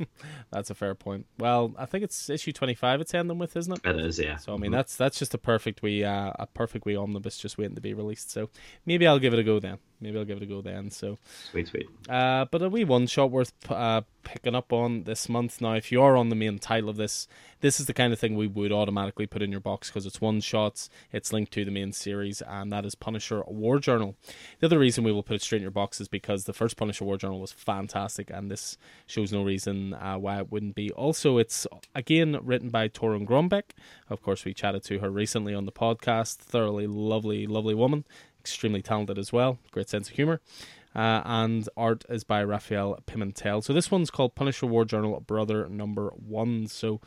[LAUGHS] That's a fair point. Well, I think it's issue twenty five. It's ending with, isn't it? it is, yeah. So I mean, that's that's just a perfect wee uh, a perfect wee omnibus just waiting to be released. So maybe I'll give it a go then. Maybe I'll give it a go then. So, Sweet, sweet. uh, but a wee one shot worth uh, picking up on this month. Now, if you are on the main title of this, this is the kind of thing we would automatically put in your box because it's one shots. It's linked to the main series, and that is Punisher War Journal. The other reason we will put it straight in your box is because the first Punisher War Journal was fantastic, and this shows no reason uh, why it wouldn't be. Also, it's again written by Torunn Grønbekk. Of course, we chatted to her recently on the podcast. Thoroughly lovely, lovely woman extremely talented as well, great sense of humor. Uh, and art is by Rafael Pimentel. So this one's called Punisher War Journal Brother Number One. So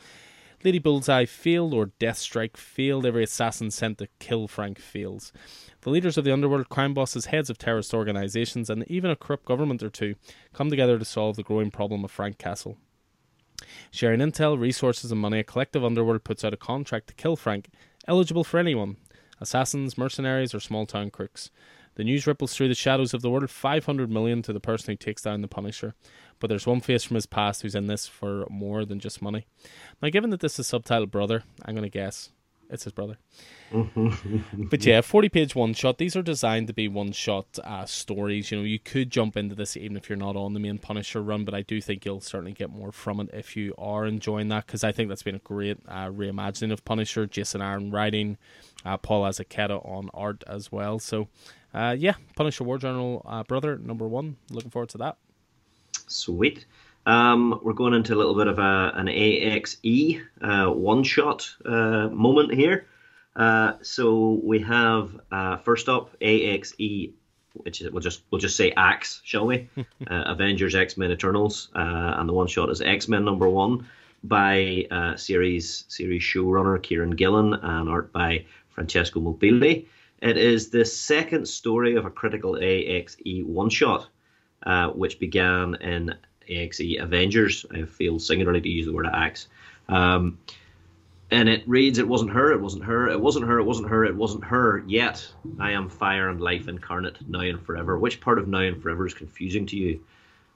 Lady Bullseye failed, or Deathstrike failed. Every assassin sent to kill Frank fails. The leaders of the underworld, crime bosses, heads of terrorist organizations, and even a corrupt government or two come together to solve the growing problem of Frank Castle. Sharing intel, resources, and money, a collective underworld puts out a contract to kill Frank, eligible for anyone assassins, mercenaries, or small town crooks. The news ripples through the shadows of the world 500 million to the person who takes down the Punisher. But there's one face from his past who's in this for more than just money. Now, given that this is subtitled Brother, I'm going to guess it's his brother. but yeah, 40 page one shot. These are designed to be one shot uh, stories. You know, you could jump into this even if you're not on the main Punisher run, but I do think you'll certainly get more from it if you are enjoying that because I think that's been a great uh, reimagining of Punisher. Jason Aaron writing, uh, Paul Azaceta on art as well. So, uh, yeah, Punisher War Journal uh, Brother number one. Looking forward to that. Sweet. Um, we're going into a little bit of a, an AXE uh, one shot uh, moment here. Uh, so we have uh, first up AXE, which is, we'll just we'll just say Axe, shall we? [LAUGHS] Uh, Avengers, X Men, Eternals, uh, and the one shot is X Men number one by series series showrunner Kieron Gillen and art by Francesco Mobili. It is the second story of a critical AXE one shot, which began in AXE Avengers. I feel singularly to use the word axe. Um, and it reads, It wasn't her, it wasn't her, it wasn't her, it wasn't her, it wasn't her, yet I am fire and life incarnate, now and forever. Which part of now and forever is confusing to you?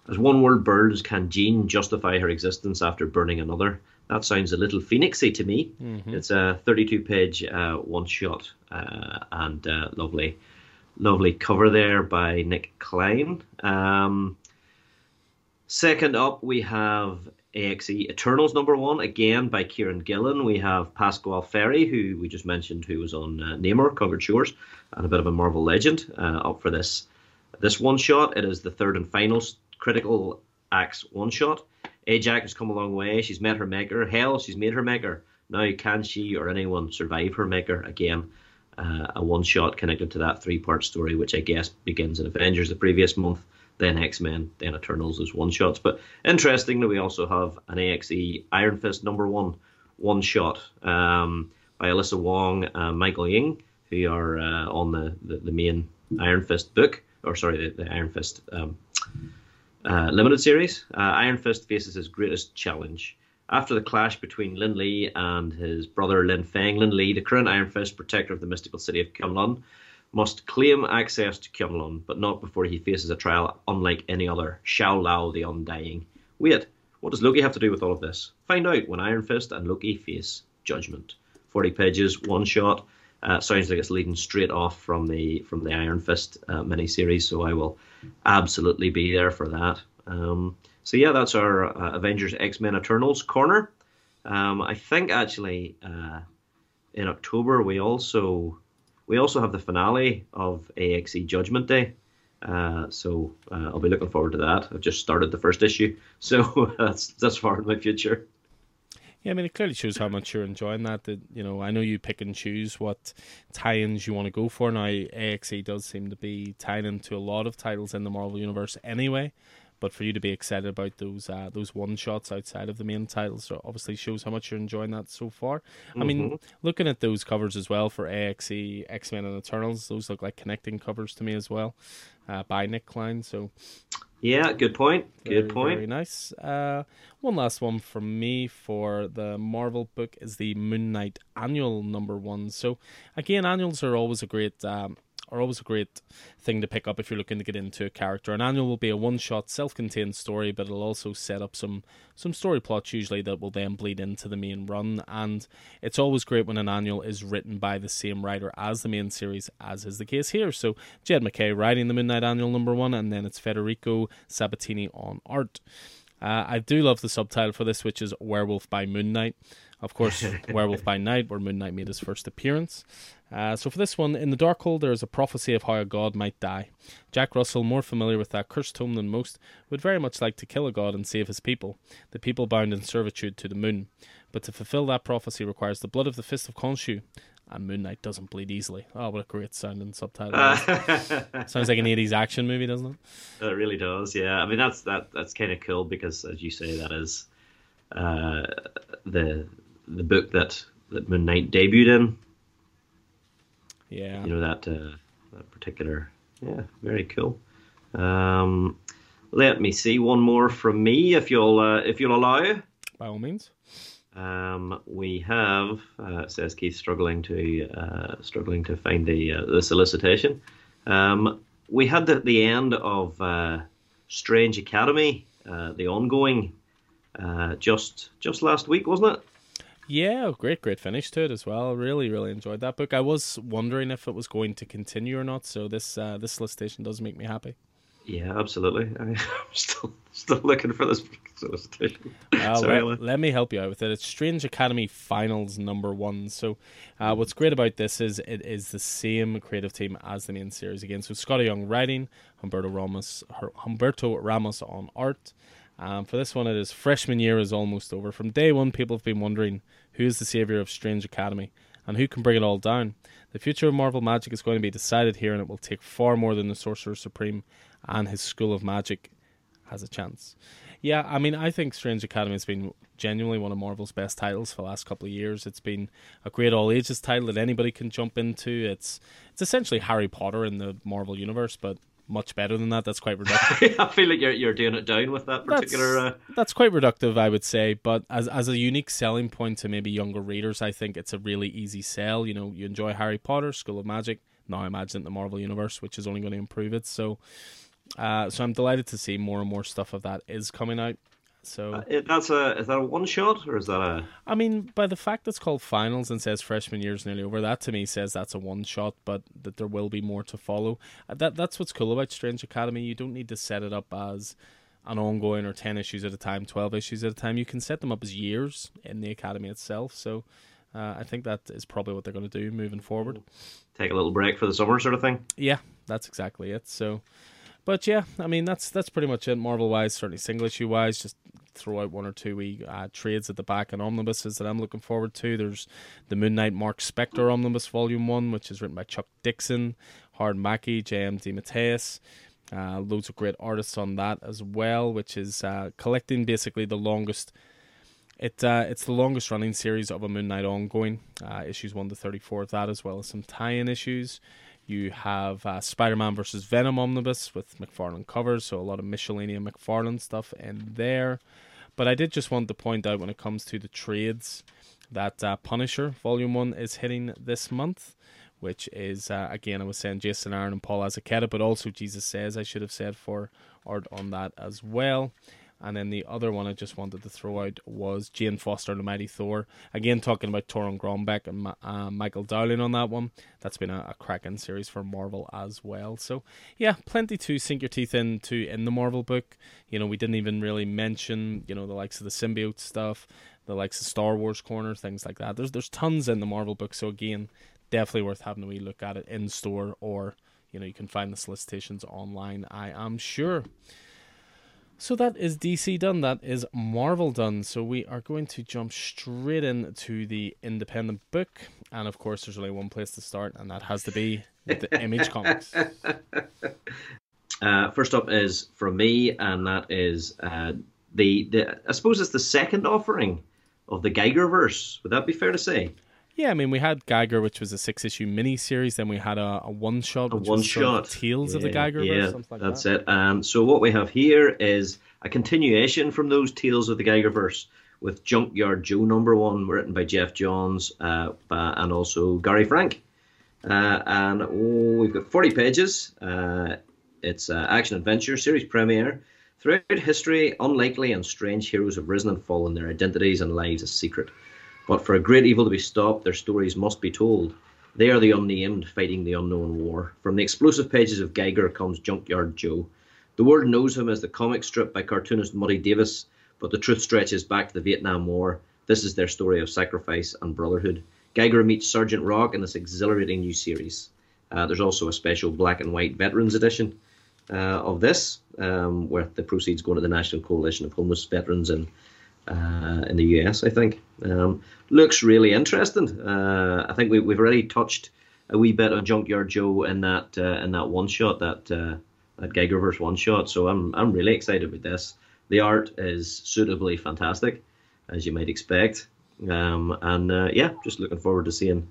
As one world burns, can Jean justify her existence after burning another? That sounds a little phoenixy to me. Mm-hmm. It's a 32 page uh, one shot uh, and uh, lovely, lovely cover there by Nic Klein. Um, Second up, we have AXE Eternals number one, again by Kieron Gillen. We have Pascual Ferry, who we just mentioned, who was on uh, Namor, Covered Shores, and a bit of a Marvel legend, uh, up for this this one shot. It is the third and final critical axe one shot. Ajax has come a long way. She's met her maker. Hell, she's made her maker. Now, can she or anyone survive her maker? Again, uh, a one shot connected to that three part story, which I guess begins in Avengers the previous month then X Men, then Eternals as one shots. But interestingly, we also have an AXE Iron Fist number one one shot um, by Alyssa Wong and Michael Ying, who are uh, on the, the, the, main Iron Fist book, or sorry, the, the Iron Fist um, uh, limited series. Uh, Iron Fist faces his greatest challenge. After the clash between Lin Lee and his brother Lin Feng, Lin Lee, the current Iron Fist protector of the mystical city of Kunlun, must claim access to Kunlun, but not before he faces a trial unlike any other. Shou-Lao the Undying. Wait, what does Loki have to do with all of this? Find out when Iron Fist and Loki face Judgment. Forty pages, one shot. Uh, sounds like it's leading straight off from the from the Iron Fist uh, miniseries, so I will absolutely be there for that. Um, so yeah, that's our uh, Avengers X Men Eternals corner. Um, I think actually uh, in October we also we also have the finale of AXE Judgment Day. Uh, so uh, I'll be looking forward to that. I've just started the first issue, [LAUGHS] so that's that's far in my future. Yeah, I mean, it clearly shows how much you're enjoying that. That you know, I know you pick and choose what tie-ins you want to go for. Now, AXE does seem to be tied into a lot of titles in the Marvel universe anyway. But for you to be excited about those uh, those one shots outside of the main titles obviously shows how much you're enjoying that so far. Mm-hmm. I mean, mm-hmm. looking at those covers as well for AXE, X Men, and Eternals, those look like connecting covers to me as well uh, by Nic Klein. So Yeah, good point. Good Very, point. Very nice. Uh, one last one from me for the Marvel book is the Moon Knight Annual number one. So again, annuals are always a great um, are always a great thing to pick up if you're looking to get into a character. An annual will be a one-shot, self-contained story, but it'll also set up some some story plots usually that will then bleed into the main run. And it's always great when an annual is written by the same writer as the main series, as is the case here. So Jed MacKay writing the Moon Knight Annual number one, and then it's Federico Sabbatini on art. Uh, I do love the subtitle for this, which is Werewolf by Moon Knight. Of course, [LAUGHS] Werewolf by Night, where Moon Knight made his first appearance. Uh, so for this one, in the Darkhold, there is a prophecy of how a god might die. Jack Russell, more familiar with that cursed tome than most, would very much like to kill a god and save his people, the people bound in servitude to the moon. But to fulfill that prophecy requires the blood of the Fist of Khonshu, and Moon Knight doesn't bleed easily. Oh, what a great sounding subtitle! [LAUGHS] [LAUGHS] Sounds like an '80s action movie, doesn't it? It really does. Yeah, I mean that's that that's kind of cool because, as you say, that is uh, the the book that that Moon Knight debuted in. Yeah. You know that uh, that particular. Yeah, very cool. Um, let me see one more from me, if you'll uh, if you'll allow. By all means. Um, we have uh, says Keith struggling to uh, struggling to find the uh, the solicitation. Um, we had the, the end of uh, Strange Academy, uh, the ongoing, uh, just just last week, wasn't it? Yeah, great, great finish to it as well. Really, really enjoyed that book. I was wondering if it was going to continue or not, so this uh, this solicitation does make me happy. Yeah, absolutely. [LAUGHS] I'm still still looking for this solicitation. Uh, [LAUGHS] Sorry, let, let me help you out with it. It's Strange Academy Finals number one. So, uh, what's great about this is it is the same creative team as the main series again. So, Skottie Young writing, Humberto Ramos, Humberto Ramos on art. Um, for this one, it is freshman year is almost over. From day one, people have been wondering who is the savior of Strange Academy and who can bring it all down. The future of Marvel Magic is going to be decided here, and it will take far more than the Sorcerer Supreme and his School of Magic has a chance. Yeah, I mean, I think Strange Academy has been genuinely one of Marvel's best titles for the last couple of years. It's been a great all ages title that anybody can jump into. It's it's essentially Harry Potter in the Marvel universe, but much better than that. That's quite [LAUGHS] reductive. I feel like you're you're doing it down with that particular. That's, Uh, that's quite reductive, I would say. But as as a unique selling point to maybe younger readers, I think it's a really easy sell. You know, you enjoy Harry Potter, School of Magic. Now imagine the Marvel universe, which is only going to improve it. So, uh, so I'm delighted to see more and more stuff of that is coming out. So it, that's a is that a one shot or is that a? I mean, by the fact it's called finals and says freshman year's nearly over, that to me says that's a one shot, but that there will be more to follow. Uh, That that's what's cool about Strange Academy. You don't need to set it up as an ongoing or ten issues at a time, twelve issues at a time. You can set them up as years in the academy itself. So uh, I think that is probably what they're going to do moving forward. Take a little break for the summer, sort of thing. Yeah, that's exactly it. So, but yeah, I mean that's that's pretty much it. Marvel wise, certainly single issue wise, just throw out one or two wee uh, trades at the back and omnibuses that I'm looking forward to. There's the Moon Knight Marc Spector omnibus volume one, which is written by Chuck Dixon, Howard Mackie, J.M. DeMatteis. Uh, loads of great artists on that as well, which is uh, collecting basically the longest. It uh, it's the longest running series of a Moon Knight ongoing. Uh, issues one to thirty four of that, as well as some tie-in issues. You have uh, Spider-Man versus Venom omnibus with McFarlane covers, so a lot of miscellaneous McFarlane stuff in there. But I did just want to point out when it comes to the trades that uh, Punisher Volume One is hitting this month, which is uh, again I was saying Jason Aaron and Paul Azaceta, but also Jesus Saiz I should have said for art on that as well. And then the other one I just wanted to throw out was Jane Foster and the Mighty Thor. Again, talking about Torunn Grønbekk and uh, Michael Dowling on that one. That's been a, a cracking series for Marvel as well. So, yeah, plenty to sink your teeth into in the Marvel book. You know, we didn't even really mention, you know, the likes of the symbiote stuff, the likes of Star Wars Corner, things like that. There's there's tons in the Marvel book. So, again, definitely worth having a wee look at it in store or, you know, you can find the solicitations online, I am sure. So that is DC done. That is Marvel done. So we are going to jump straight into the independent book, and of course, there's only one place to start, and that has to be the [LAUGHS] Image Comics. Uh, first up is from me, and that is uh, the the. I suppose it's the second offering of the Geigerverse. Would that be fair to say? Yeah, I mean, we had Geiger, which was a six-issue mini-series. Then we had a, a one-shot, a one-shot Tales yeah, of the Geiger. Yeah, like that's that. it. Um, so what we have here is a continuation from those Tales of the Geigerverse with Junkyard Joe number one, written by Geoff Johns uh, and also Gary Frank. Uh, and oh, we've got 40 pages. Uh, it's uh, action adventure series premiere. Throughout history, unlikely and strange heroes have risen and fallen, their identities and lives a secret. But for a great evil to be stopped, their stories must be told. They are the unnamed fighting the unknown war. From the explosive pages of Geiger comes Junkyard Joe. The world knows him as the comic strip by cartoonist Muddy Davis, but the truth stretches back to the Vietnam War. This is their story of sacrifice and brotherhood. Geiger meets Sergeant Rock in this exhilarating new series. Uh, there's also a special black and white veterans edition uh, of this, um, where the proceeds go to the National Coalition of Homeless Veterans in uh, in the US. I think um, looks really interesting. Uh, I think we, have already touched a wee bit on Junkyard Joe in that uh, in that one shot that uh, that Geigerverse one shot. So I'm I'm really excited with this. The art is suitably fantastic, as you might expect. Um, and uh, yeah, just looking forward to seeing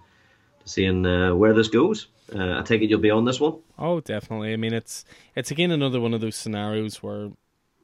to seeing uh, where this goes. Uh, I take it you'll be on this one. Oh, definitely. I mean, it's it's again another one of those scenarios where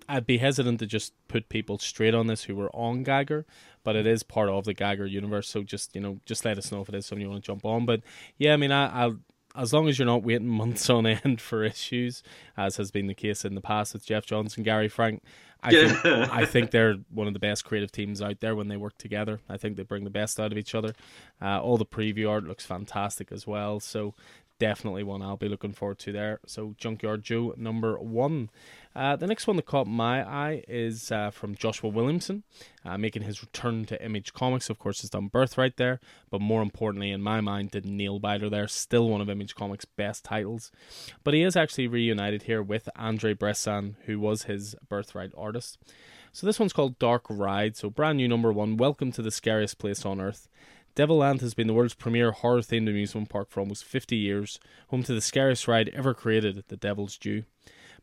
I'd be hesitant to just put people straight on this who were on Geiger, but it is part of the Geiger universe. So just you know, just let us know if it is something you want to jump on. But yeah, I mean, I, I'll as long as you're not waiting [LAUGHS] months on end for issues, as has been the case in the past with Geoff Johns and Gary Frank, I think [LAUGHS] I think they're one of the best creative teams out there when they work together. I think they bring the best out of each other. Uh, all the preview art looks fantastic as well. So definitely one I'll be looking forward to there. So Junkyard Joe number one. Uh, the next one that caught my eye is uh, from Joshua Williamson, uh, making his return to Image Comics. Of course, has done Birthright there, but more importantly, in my mind, did Neil Nailbiter there. Still one of Image Comics' best titles. But he is actually reunited here with Andrei Bressan, who was his Birthright artist. So this one's called Dark Ride. So brand new number one. Welcome to the scariest place on earth. Devilland has been the world's premier horror themed amusement park for almost 50 years, home to the scariest ride ever created, the Devil's Due.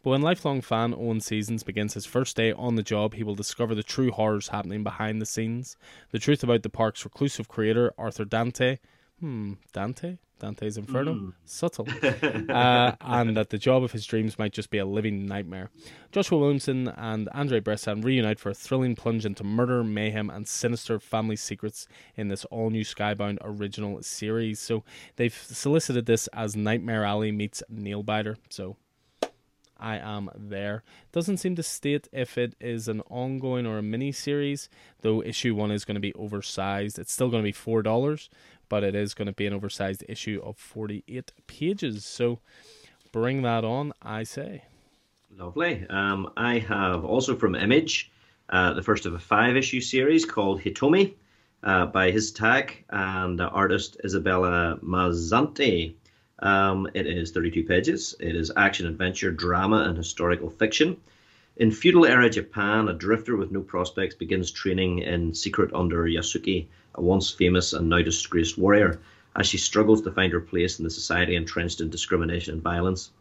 But when lifelong fan Owen Seasons begins his first day on the job, he will discover the true horrors happening behind the scenes, the truth about the park's reclusive creator, Arthur Dante. Hmm, Dante? Dante's Inferno? Mm. Subtle. [LAUGHS] uh, and that the job of his dreams might just be a living nightmare. Joshua Williamson and Andrei Bressan reunite for a thrilling plunge into murder, mayhem, and sinister family secrets in this all new Skybound original series. So they've solicited this as Nightmare Alley meets Neil Nailbiter. So I am there. Doesn't seem to state if it is an ongoing or a mini series, though issue one is going to be oversized. It's still going to be four dollars, but it is going to be an oversized issue of 48 pages. So bring that on, I say. Lovely. Um, I have also from Image uh, the first of a five issue series called Hitomi uh, by HS Tak and artist Isabella Mazzanti. Um, it is 32 pages. It is action, adventure, drama, and historical fiction. In feudal era Japan, a drifter with no prospects begins training in secret under Yasuke, a once famous and now disgraced warrior, as she struggles to find her place in the society entrenched in discrimination and violence.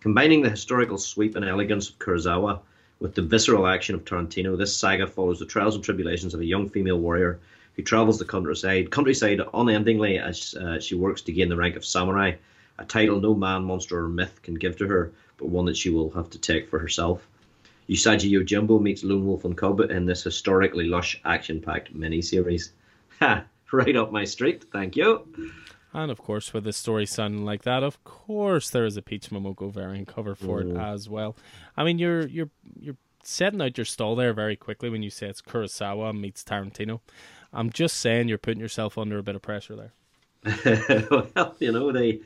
Combining the historical sweep and elegance of Kurosawa with the visceral action of Tarantino, this saga follows the trials and tribulations of a young female warrior who travels the countryside, countryside unendingly as uh, she works to gain the rank of samurai, a title no man, monster, or myth can give to her, but one that she will have to take for herself. Usagi Yojimbo meets Lone Wolf and Cub in this historically lush, action-packed miniseries. [LAUGHS] Ha! Right up my street. Thank you. And of course, with the story sounding like that, of course there is a Peach Momoko variant cover for mm. it as well. I mean, you're you're you're setting out your stall there very quickly when you say it's Kurosawa meets Tarantino. I'm just saying you're putting yourself under a bit of pressure there. [LAUGHS] well, you know the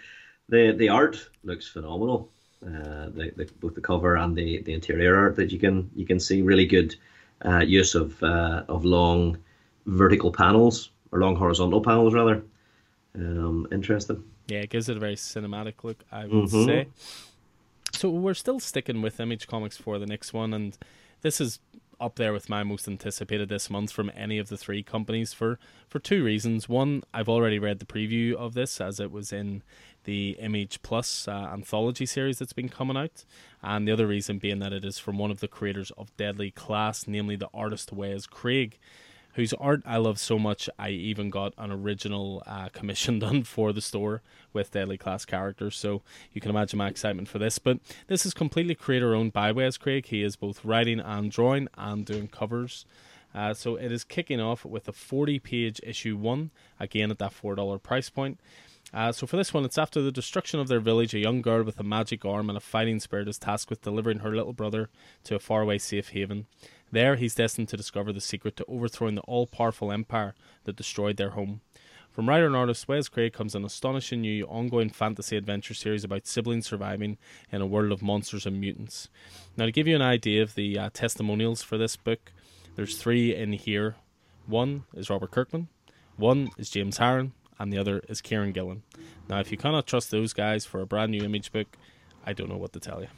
the the art looks phenomenal. Uh, the, the, both the cover and the, the interior art that you can you can see really good uh, use of uh, of long vertical panels or long horizontal panels rather. Um, interesting. Yeah, it gives it a very cinematic look. I would mm-hmm. say. So we're still sticking with Image Comics for the next one, and this is up there with my most anticipated this month from any of the three companies for for two reasons. One, I've already read the preview of this as it was in the Image Plus uh, anthology series that's been coming out, and the other reason being that it is from one of the creators of Deadly Class, namely the artist Wes Craig. whose art I love so much. I even got an original uh, commission [LAUGHS] done for the store with Deadly Class characters, so you can imagine my excitement for this. But this is completely creator owned by Wes Craig. He is both writing and drawing and doing covers. Uh, so it is kicking off with a 40 page issue one, again at that $4 price point. Uh, so for this one, it's after the destruction of their village, a young girl with a magic arm and a fighting spirit is tasked with delivering her little brother to a faraway safe haven. There, he's destined to discover the secret to overthrowing the all powerful empire that destroyed their home. From writer and artist Wes Craig comes an astonishing new ongoing fantasy adventure series about siblings surviving in a world of monsters and mutants. Now, to give you an idea of the uh, testimonials for this book, there's three in here. One is Robert Kirkman, one is James Harren, and the other is Kieron Gillen. Now, if you cannot trust those guys for a brand new image book, I don't know what to tell you.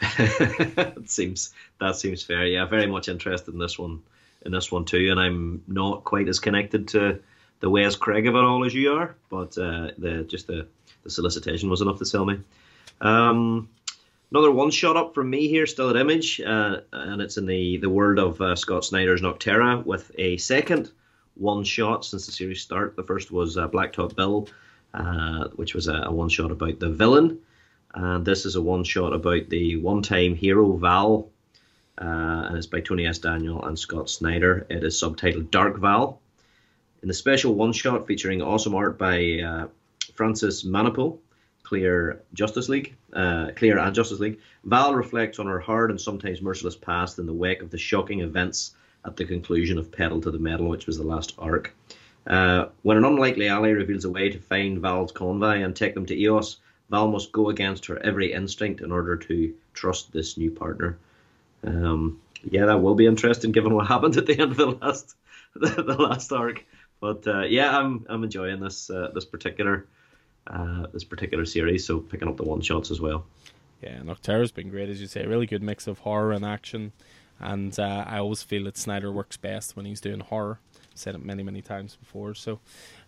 it [LAUGHS] seems that seems fair. Yeah, very much interested in this one, in this one too. And I'm not quite as connected to the Wes Craig of it all as you are, but uh, the just the, the solicitation was enough to sell me. Um, another one shot up from me here, still at Image, uh, and it's in the the world of uh, Scott Snyder's Nocterra with a second one shot since the series start. The first was uh, Blacktop Bill, uh, which was a, a one shot about the villain and this is a one shot about the one time hero Val, uh, and it's by Tony S. Daniel and Scott Snyder. It is subtitled Dark Val. In the special one shot featuring awesome art by uh, Francis Manapul, Clear Justice League, uh, Clear and Justice League, Val reflects on her hard and sometimes merciless past in the wake of the shocking events at the conclusion of Pedal to the Metal, which was the last arc. Uh, when an unlikely ally reveals a way to find Val's convoy and take them to Eos, Val must go against her every instinct in order to trust this new partner. Um, yeah, that will be interesting given what [LAUGHS] happened at the end of the last [LAUGHS] the, the last arc. But uh, yeah, I'm I'm enjoying this uh, this particular uh, this particular series. So picking up the one shots as well. Yeah, Nocterra's been great, as you say. A really good mix of horror and action. And uh, I always feel that Snyder works best when he's doing horror. said it many, many times before. So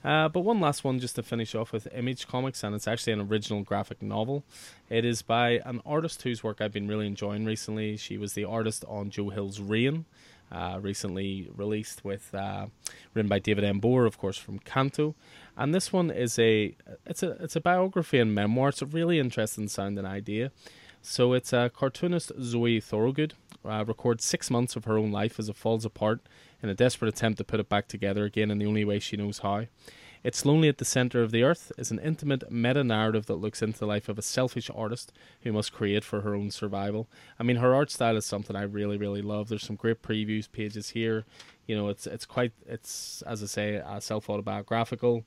uh, but one last one just to finish off with Image Comics, and it's actually an original graphic novel. It is by an artist whose work I've been really enjoying recently. She was the artist on Joe Hill's Rain, uh, recently released with uh, written by David M. Booher, of course, from Canto. And this one is a it's a it's a biography and memoir. It's a really interesting sounding idea. So it's a cartoonist Zoe Thorogood uh, records six months of her own life as it falls apart in a desperate attempt to put it back together again in the only way she knows how. It's Lonely at the Center of the Earth is an intimate meta narrative that looks into the life of a selfish artist who must create for her own survival. I mean, her art style is something I really, really love. There's some great previews pages here. You know, it's it's quite it's as I say, uh, self autobiographical.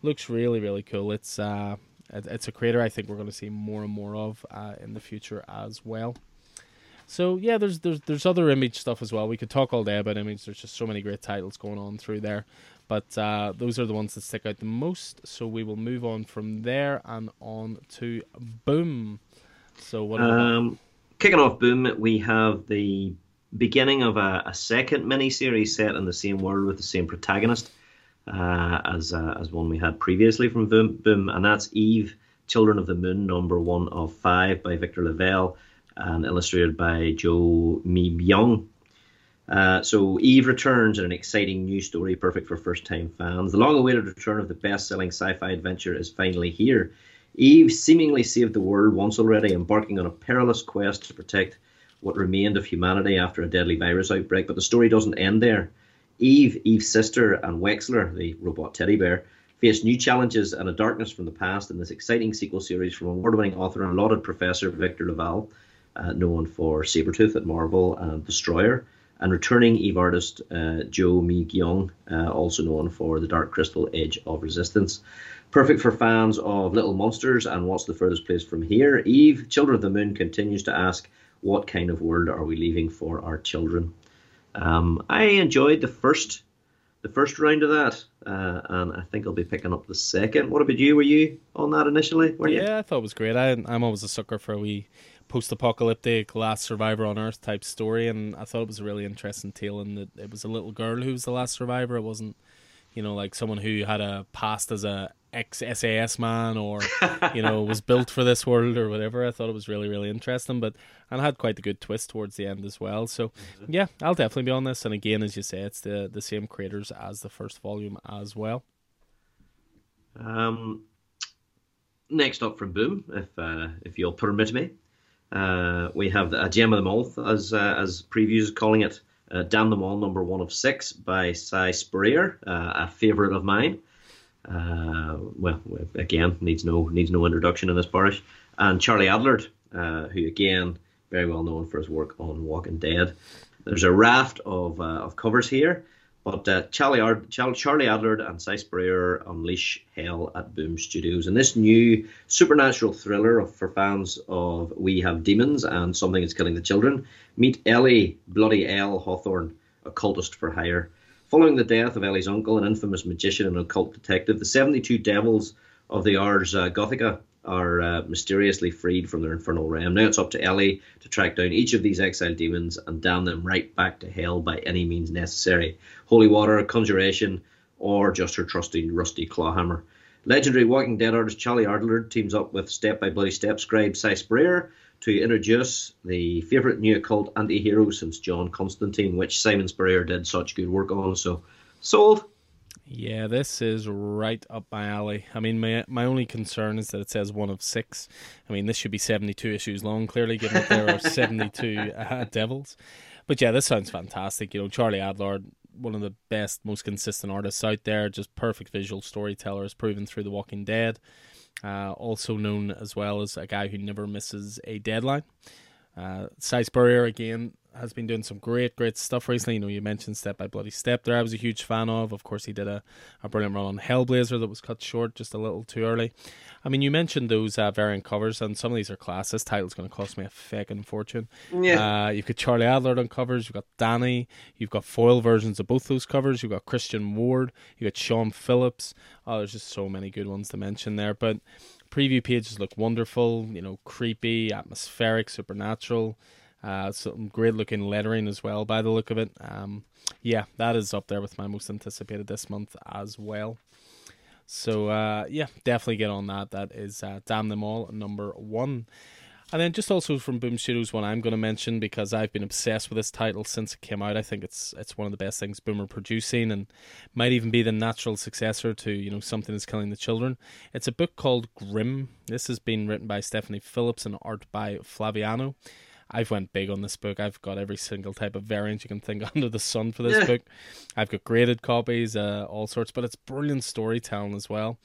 Looks really, really cool. It's uh, it's a creator I think we're going to see more and more of uh, in the future as well. So yeah, there's there's there's other image stuff as well. We could talk all day about image. There's just so many great titles going on through there, but uh, those are the ones that stick out the most. So we will move on from there and on to Boom. So what? Um, kicking off Boom, we have the beginning of a, a second miniseries set in the same world with the same protagonist uh, as uh, as one we had previously from Boom, Boom, and that's Eve, Children of the Moon, number one of five by Victor LaValle and illustrated by Jo Mi-gyeong. Uh, so Eve returns in an exciting new story, perfect for first-time fans. The long-awaited return of the best-selling sci-fi adventure is finally here. Eve seemingly saved the world once already, embarking on a perilous quest to protect what remained of humanity after a deadly virus outbreak. But the story doesn't end there. Eve, Eve's sister, and Wexler, the robot teddy bear, face new challenges and a darkness from the past in this exciting sequel series from award-winning author and lauded professor Victor LaValle, uh, known for Sabretooth at Marvel and Destroyer, and returning Eve artist uh, Jo Mi-gyeong, uh, also known for the Dark Crystal Edge of Resistance. Perfect for fans of Little Monsters and What's the Furthest Place from Here. Eve, Children of the Moon, continues to ask, What kind of world are we leaving for our children? Um, I enjoyed the first the first round of that, uh, and I think I'll be picking up the second. What about you? Were you on that initially? Were you? Yeah, I thought it was great. I, I'm always a sucker for a wee post-apocalyptic last survivor on earth type story and i thought it was a really interesting tale and that it was a little girl who was the last survivor it wasn't you know, like someone who had a past as a ex SAS man or you know was built for this world or whatever. I thought it was really really interesting, but and had quite a good twist towards the end as well. So mm-hmm. yeah, I'll definitely be on this. And again, as you say, it's the the same creators as the first volume as well. Um, next up from Boom, if uh, if you'll permit me, uh, we have a gem of the month as uh, as previews calling it. Uh, Damn Them All, number one of six by Si Spurrier, uh, a favourite of mine. Uh, well, again, needs no needs no introduction in this parish. And Charlie Adlard, uh, who again very well known for his work on Walking Dead. There's a raft of uh, of covers here, but uh, Charlie, Ard- Charlie Adlard and Si Spurrier unleash hell at Boom Studios, and this new supernatural thriller of, for fans of We Have Demons and Something Is Killing the Children. Meet Ellie Bloody L Hawthorne, occultist for hire. Following the death of Ellie's uncle, an infamous magician and occult detective, the 72 devils of the Ars uh, Gothica are uh, mysteriously freed from their infernal realm. Now it's up to Ellie to track down each of these exiled demons and damn them right back to hell by any means necessary. Holy water, conjuration, or just her trusty rusty clawhammer. Legendary Walking Dead artist Charlie Adlard teams up with Step by Bloody Step scribe Si Spurrier to introduce the favourite new occult anti-hero since John Constantine, which Simon Spurrier did such good work on. So, sold. Yeah, this is right up my alley. I mean, my my only concern is that it says one of six. I mean, this should be seventy-two issues long. Clearly, given that there are [LAUGHS] seventy-two uh, devils. But yeah, this sounds fantastic. You know, Charlie Adlard, one of the best, most consistent artists out there. Just perfect visual storyteller, as proven through The Walking Dead. Uh, also known as well as a guy who never misses a deadline. Uh, Si Spurrier again has been doing some great, great stuff recently. You know, you mentioned Step by Bloody Step there. I was a huge fan of. Of course, he did a, a brilliant run on Hellblazer that was cut short just a little too early. I mean, you mentioned those uh, variant covers, and some of these are class. This title's going to cost me a fucking fortune. Yeah. Uh, you've got Charlie Adlard on covers. You've got Danny. You've got foil versions of both those covers. You've got Christian Ward. You've got Sean Phillips. Oh, there's just so many good ones to mention there. But preview pages look wonderful. You know, creepy, atmospheric, supernatural. Uh, some great looking lettering as well, by the look of it. Um, yeah, that is up there with my most anticipated this month as well. So uh, yeah, definitely get on that. That is uh, Damn Them All number one. And then just also from Boom Studios, one I'm going to mention because I've been obsessed with this title since it came out. I think it's it's one of the best things Boom are producing, and might even be the natural successor to you know something is killing the children. It's a book called Grim. This has been written by Stephanie Phillips and art by Flaviano. I've went big on this book. I've got every single type of variant you can think [LAUGHS] under the sun for this yeah. book. I've got graded copies, uh, all sorts, but it's brilliant storytelling as well.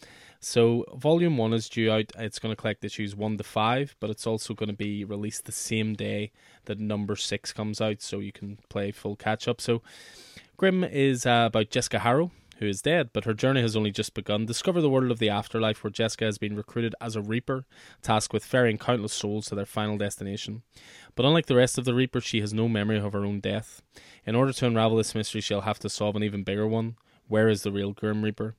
So volume one is due out. It's going to collect issues one to five, but it's also going to be released the same day that number six comes out, so you can play full catch up. So Grim is uh, about Jessica Harrow, who is dead, but her journey has only just begun. Discover the world of the afterlife where Jessica has been recruited as a Reaper, tasked with ferrying countless souls to their final destination. But unlike the rest of the Reapers, she has no memory of her own death. In order to unravel this mystery, she'll have to solve an even bigger one. Where is the real Grim Reaper?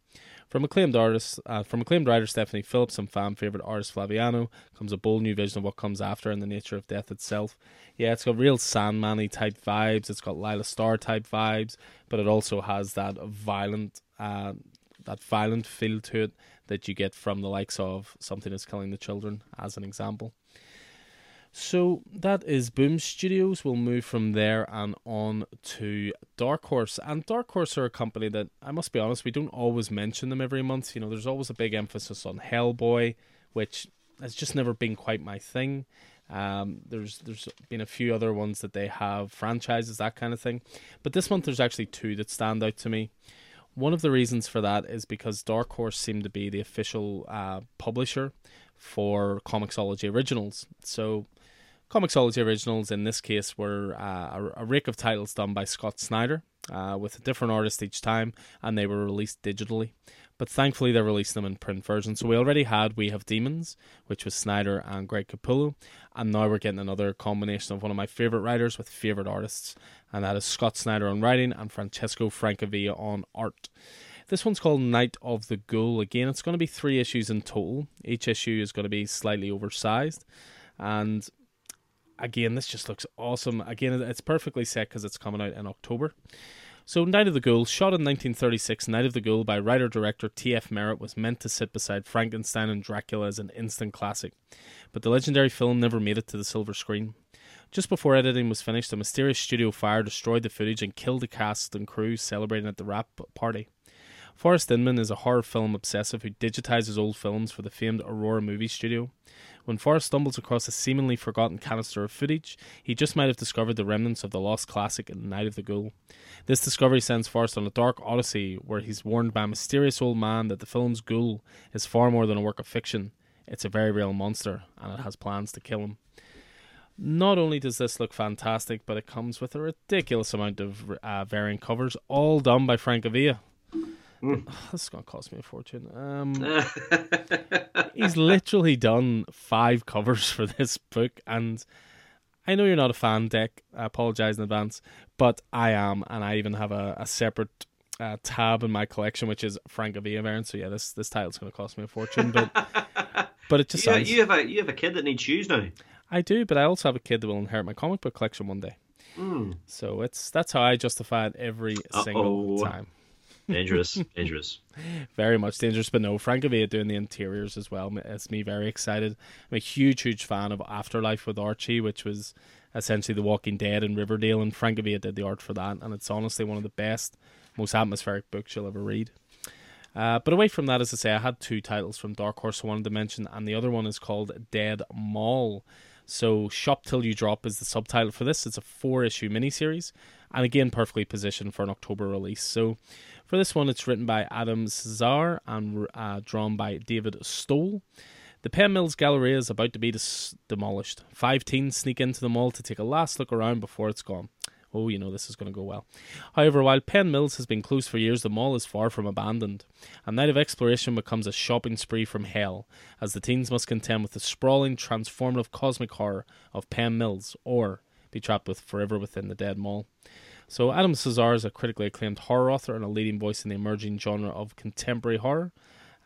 From acclaimed artist, uh, from acclaimed writer Stephanie Phillips and fan favorite artist Flaviano comes a bold new vision of what comes after and the nature of death itself. Yeah, it's got real Sandman type vibes. It's got Lila Starr type vibes, but it also has that violent, uh, that violent feel to it that you get from the likes of Something Is Killing the Children, as an example. So that is Boom Studios. We'll move from there and on to Dark Horse. And Dark Horse are a company that I must be honest, we don't always mention them every month. You know, there's always a big emphasis on Hellboy, which has just never been quite my thing. Um, there's there's been a few other ones that they have franchises that kind of thing, but this month there's actually two that stand out to me. One of the reasons for that is because Dark Horse seemed to be the official uh, publisher for Comixology Originals. So Comixology originals in this case were uh, a, a, rake of titles done by Scott Snyder uh, with a different artist each time, and they were released digitally. But thankfully, they released them in print version. So we already had We Have Demons, which was Snyder and Greg Capullo, and now we're getting another combination of one of my favorite writers with favorite artists, and that is Scott Snyder on writing and Francesco Francavilla on art. This one's called Night of the Ghoul. Again, it's going to be three issues in total. Each issue is going to be slightly oversized, and again, this just looks awesome. Again, it's perfectly set because it's coming out in October. So, Night of the Ghoul, shot in 1936, Night of the Ghoul by writer director T.F. Merritt was meant to sit beside Frankenstein and Dracula as an instant classic, but the legendary film never made it to the silver screen. Just before editing was finished, a mysterious studio fire destroyed the footage and killed the cast and crew celebrating at the wrap party. Forrest Inman is a horror film obsessive who digitizes old films for the famed Aurora Movie Studio. When Forrest stumbles across a seemingly forgotten canister of footage, he just might have discovered the remnants of the lost classic Night of the Ghoul. This discovery sends Forrest on a dark odyssey where he's warned by a mysterious old man that the film's ghoul is far more than a work of fiction. It's a very real monster, and it has plans to kill him. Not only does this look fantastic, but it comes with a ridiculous amount of uh, variant covers, all done by Francavilla. Mm. [SIGHS] This is going to cost me a fortune. Um, [LAUGHS] he's literally done five covers for this book, and I know you're not a fan, Dick. I apologize in advance, but I am, and I even have a, a separate uh, tab in my collection, which is Francavilla variant. So yeah, this this title's going to cost me a fortune, but [LAUGHS] but it just you, sounds. You have a you have a kid that needs shoes now. I do, but I also have a kid that will inherit my comic book collection one day. Mm. So it's that's how I justify it every Uh-oh. single time. Dangerous, [LAUGHS] dangerous. Very much dangerous, but no, Francavilla doing the interiors as well. It's me very excited. I'm a huge, huge fan of Afterlife with Archie, which was essentially The Walking Dead and Riverdale, and Francavilla did the art for that, and it's honestly one of the best, most atmospheric books you'll ever read. Uh, but away from that, as I say, I had two titles from Dark Horse I wanted to mention, and the other one is called Dead Mall. So, Shop Till You Drop is the subtitle for this. It's a four issue miniseries, and again, perfectly positioned for an October release. So, for this one, it's written by Adam Cesare and uh, drawn by David Stoll. The Penn Mills Gallery is about to be dis- demolished. Five teens sneak into the mall to take a last look around before it's gone. Oh, you know this is going to go well. However, while Penn Mills has been closed for years, the mall is far from abandoned. A night of exploration becomes a shopping spree from hell, as the teens must contend with the sprawling, transformative cosmic horror of Penn Mills, or be trapped with forever within the dead mall. So, Adam Cesare is a critically acclaimed horror author and a leading voice in the emerging genre of contemporary horror.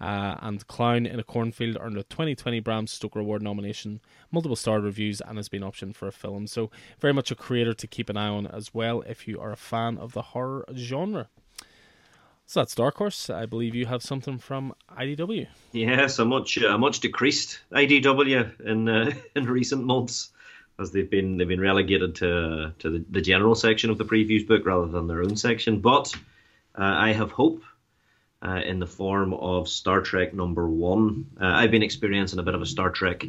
Uh, and Clown in a Cornfield earned a 2020 Bram Stoker Award nomination, multiple star reviews, and has been optioned for a film. So, very much a creator to keep an eye on as well if you are a fan of the horror genre. So that's Dark Horse. I believe you have something from IDW. Yes, a much a much decreased IDW in uh, [LAUGHS] in recent months, as they've been they've been relegated to to the, the general section of the previews book rather than their own section. But uh, I have hope uh, in the form of Star Trek number one. Uh, I've been experiencing a bit of a Star Trek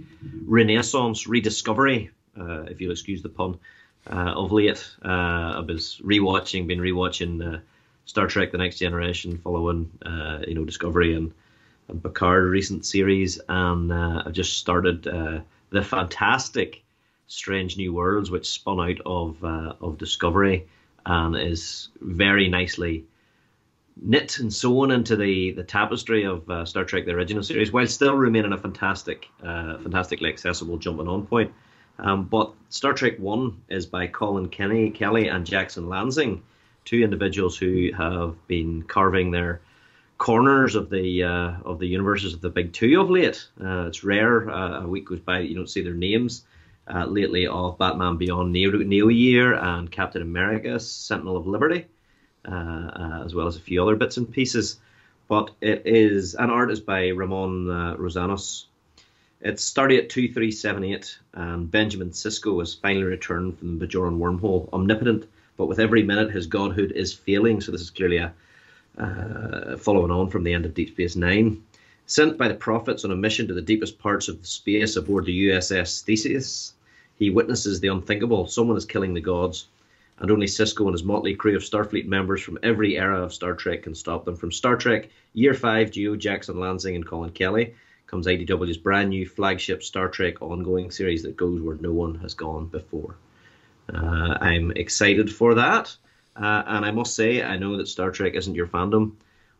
renaissance, rediscovery, uh, if you'll excuse the pun, uh, of late. Uh, I was rewatching, been rewatching Star Trek: The Next Generation, following you know Discovery and, and Picard recent series, and I've just started the fantastic Strange New Worlds, which spun out of of Discovery and is very nicely knit and sewn into the, the tapestry of uh, Star Trek: The Original Series, while still remaining a fantastic, uh, fantastically accessible jumping on point. Um, but Star Trek One is by Colin Kenny Kelly and Jackson Lansing, two individuals who have been carving their corners of the uh, of the universes of the big two of late. Uh, it's rare uh, a week goes by that you don't see their names. Uh, lately, of Batman Beyond Neo, Neo Year and Captain America: Sentinel of Liberty uh, uh, as well as a few other bits and pieces. But it is an art is by Ramon uh, Rosanas. It's started at 2378, and Benjamin Sisko has finally returned from the Bajoran wormhole, omnipotent, but with every minute his godhood is failing. So this is clearly a uh, following on from the end of Deep Space Nine. Sent by the prophets on a mission to the deepest parts of space aboard the USS Theseus, he witnesses the unthinkable. Someone is killing the gods and only Sisko and his motley crew of Starfleet members from every era of Star Trek can stop them. From Star Trek Year 5, Geo Jackson Lansing and Colin Kelly comes IDW's brand new flagship Star Trek ongoing series that goes where no one has gone before. Uh, I'm excited for that, uh, and I must say, I know that Star Trek isn't your fandom,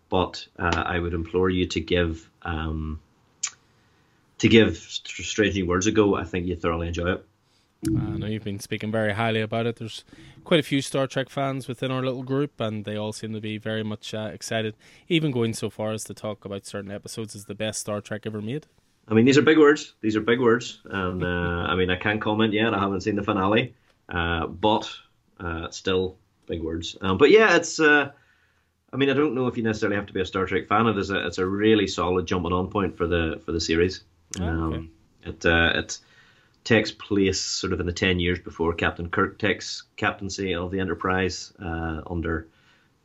but uh, I would implore you to give um, to give Strange New Worlds a go. I think you thoroughly enjoy it. I know you've been speaking very highly about it. There's quite a few Star Trek fans within our little group, and they all seem to be very much uh, excited, even going so far as to talk about certain episodes as the best Star Trek ever made. I mean, these are big words. These are big words, and uh, I mean, I can't comment yet. I haven't seen the finale, uh, but uh, still big words. Um, but yeah, it's. Uh, I mean, I don't know if you necessarily have to be a Star Trek fan. It is a, it's a really solid jumping on point for the for the series. Okay. Um, it uh, it takes place sort of in the ten years before Captain Kirk takes captaincy of the Enterprise uh, under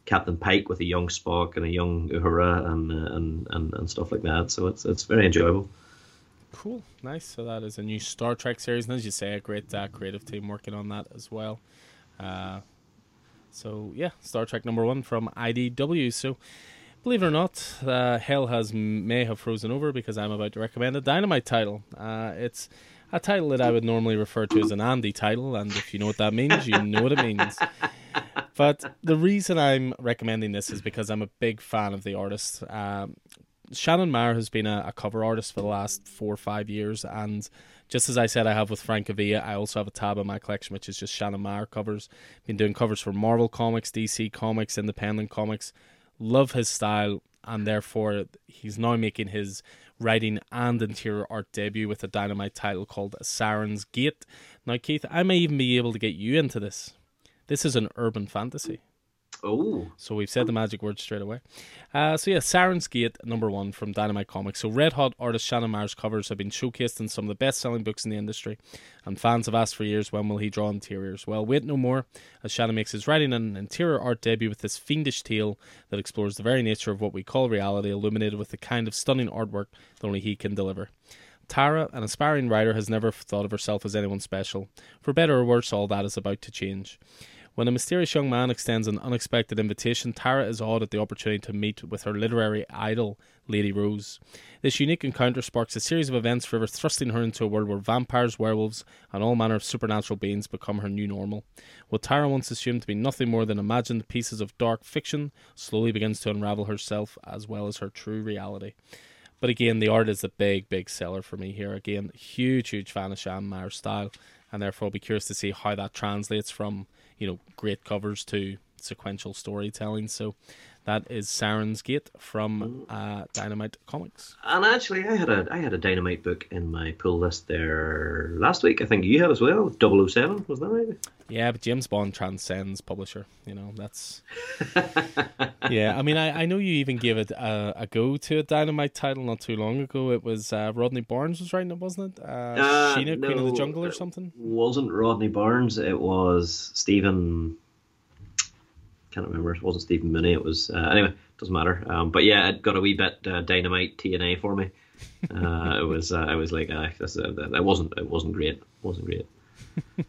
Captain Pike with a young Spock and a young Uhura and, uh, and and and stuff like that. So it's it's very enjoyable. Cool, nice. So that is a new Star Trek series, and as you say, a great uh, creative team working on that as well. Uh, so yeah, Star Trek number one from IDW. So believe it or not, uh, hell has may have frozen over because I'm about to recommend a Dynamite title. Uh, it's a title that I would normally refer to as an Andy title, and if you know what that means, you know what it means. [LAUGHS] But the reason I'm recommending this is because I'm a big fan of the artist. Um, Shannon Maer has been a, a, cover artist for the last four or five years, and just as I said, I have with Francavilla, I also have a tab in my collection which is just Shannon Maer covers. Been doing covers for Marvel Comics, DC Comics, Independent Comics. Love his style, and therefore he's now making his writing and interior art debut with a dynamite title called Siren's Gate. Now, Keith, I may even be able to get you into this. This is an urban fantasy. Oh. So we've said the magic word straight away. Uh, so yeah, Siren's Gate, number one from Dynamite Comics. So red hot artist Shannon Maer's covers have been showcased in some of the best selling books in the industry, and fans have asked for years when will he draw interiors. Well, wait no more, as Shannon makes his writing and interior art debut with this fiendish tale that explores the very nature of what we call reality, illuminated with the kind of stunning artwork that only he can deliver. Tara, an aspiring writer, has never thought of herself as anyone special. For better or worse, all that is about to change. When a mysterious young man extends an unexpected invitation, Tara is awed at the opportunity to meet with her literary idol, Lady Rose. This unique encounter sparks a series of events forever thrusting her into a world where vampires, werewolves, and all manner of supernatural beings become her new normal. What Tara once assumed to be nothing more than imagined pieces of dark fiction slowly begins to unravel herself as well as her true reality. But again, the art is a big, big seller for me here. Again, huge, huge fan of Shan Maer's style, and therefore I'll be curious to see how that translates from you know great covers to sequential storytelling. So that is Siren's Gate from uh, Dynamite Comics. And actually, I had a I had a Dynamite book in my pull list there last week. I think you had as well. 007, was that right? Yeah, but James Bond transcends publisher. You know that's. [LAUGHS] yeah, I mean, I, I know you even gave it a, a go to a Dynamite title not too long ago. It was uh, Rodney Barnes was writing it, wasn't it? Uh, uh, Sheena, no, Queen of the Jungle, or something. Wasn't Rodney Barnes? It was Stephen can't remember. It wasn't Stephen Mooney. It was uh, anyway. Doesn't matter. Um, but yeah, it got a wee bit uh, dynamite TNA for me. Uh, it was. Uh, I was like, uh, this, uh, that wasn't. It wasn't great. It wasn't great. [LAUGHS]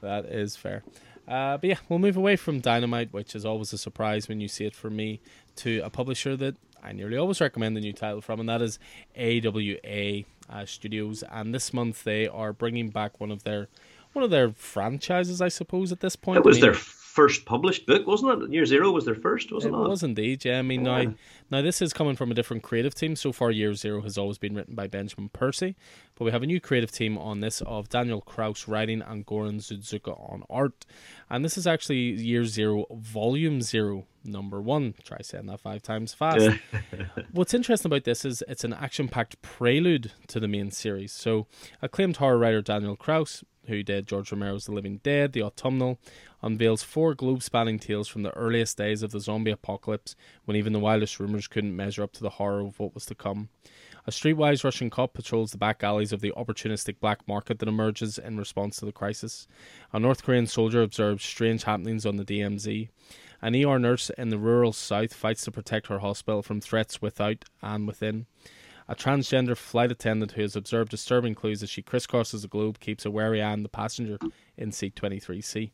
that is fair. Uh, but yeah, we'll move away from Dynamite, which is always a surprise when you see it for me, to a publisher that I nearly always recommend the new title from, and that is AWA uh, Studios. And this month they are bringing back one of their one of their franchises, I suppose. At this point, it was I mean, their first published book, wasn't it? Year Zero was their first, wasn't it? It was indeed, yeah. I mean, yeah. now, now this is coming from a different creative team. So far, Year Zero has always been written by Benjamin Percy, but we have a new creative team on this of Daniel Kraus writing and Goran Sudzuka on art. And this is actually Year Zero, Volume Zero, number one. Try saying that five times fast. [LAUGHS] What's interesting about this is it's an action packed prelude to the main series. So, acclaimed horror writer Daniel Kraus who did George Romero's The Living Dead, The Autumnal, unveils four globe spanning tales from the earliest days of the zombie apocalypse when even the wildest rumours couldn't measure up to the horror of what was to come. A streetwise Russian cop patrols the back alleys of the opportunistic black market that emerges in response to the crisis. A North Korean soldier observes strange happenings on the DMZ. An ER nurse in the rural south fights to protect her hospital from threats without and within. A transgender flight attendant who has observed disturbing clues as she crisscrosses the globe keeps a wary eye on the passenger in seat 23C.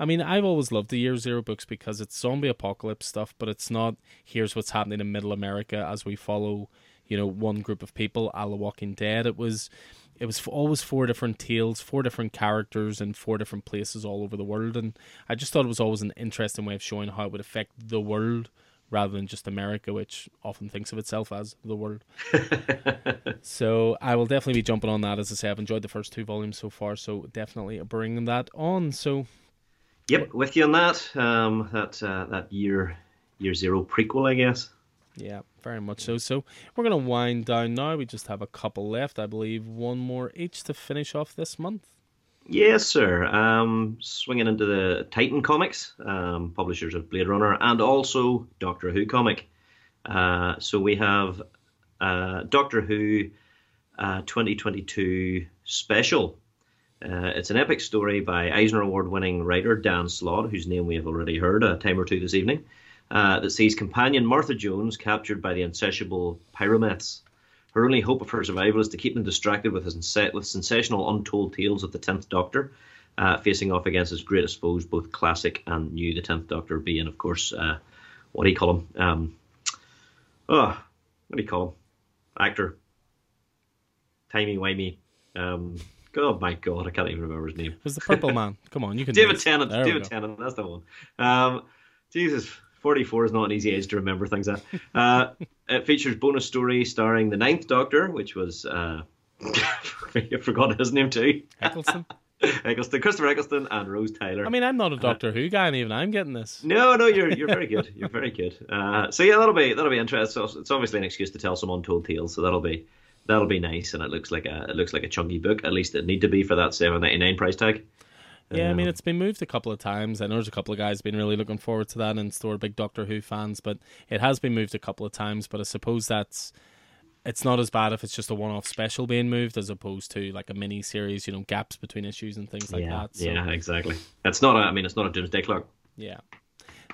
I mean, I've always loved the Year Zero books because it's zombie apocalypse stuff, but it's not here's what's happening in Middle America as we follow, you know, one group of people, a la Walking Dead. It was it was always four different tales, four different characters in four different places all over the world, and I just thought it was always an interesting way of showing how it would affect the world rather than just America, which often thinks of itself as the world. [LAUGHS] so I will definitely be jumping on that. As I say, I've enjoyed the first two volumes so far, so definitely bringing that on. So, yep, with you on that. Um, that uh, that year year zero prequel, I guess. Yeah, very much so. So we're gonna wind down now. We just have a couple left, I believe. One more each to finish off this month. Yes, sir. Um, swinging into the Titan Comics, um, publishers of Blade Runner, and also Doctor Who comic. Uh, so we have uh, Doctor Who uh, 2022 special. Uh, it's an epic story by Eisner Award winning writer Dan Slott, whose name we have already heard a time or two this evening, uh, that sees companion Martha Jones captured by the insatiable pyromeths. Her only hope of her survival is to keep them distracted with, his, with sensational untold tales of the Tenth Doctor, uh, facing off against his greatest foes, both classic and new. The Tenth Doctor being, of course, uh, what do you call him? Um, oh, what do you call him? Actor. Timey wimey. Um, oh my god, I can't even remember his name. It was the Purple Man. Come on, you can. [LAUGHS] Do it. David Tennant. David Tennant. That's the one. Um, Jesus, 44 is not an easy age to remember things at. Uh, it features bonus story starring the Ninth Doctor, which was uh, [LAUGHS] I forgot his name too. Eccleston. [LAUGHS] Eccleston, Christopher Eccleston, and Rose Tyler. I mean, I'm not a Doctor uh, Who guy, and even I'm getting this. No, no, you're you're very good. You're very good. Uh, so yeah, that'll be that'll be interesting. It's obviously an excuse to tell some untold tales, so that'll be that'll be nice. And it looks like a it looks like a chunky book. At least it need to be for that seven ninety nine price tag. Yeah, I mean uh, it's been moved a couple of times. I know there's a couple of guys been really looking forward to that and store big Doctor Who fans, but it has been moved a couple of times. But I suppose that's it's not as bad if it's just a one-off special being moved as opposed to like a mini series. You know, gaps between issues and things like yeah, that. So, yeah, exactly. It's not. A, I mean, it's not a Doomsday Clock. Yeah.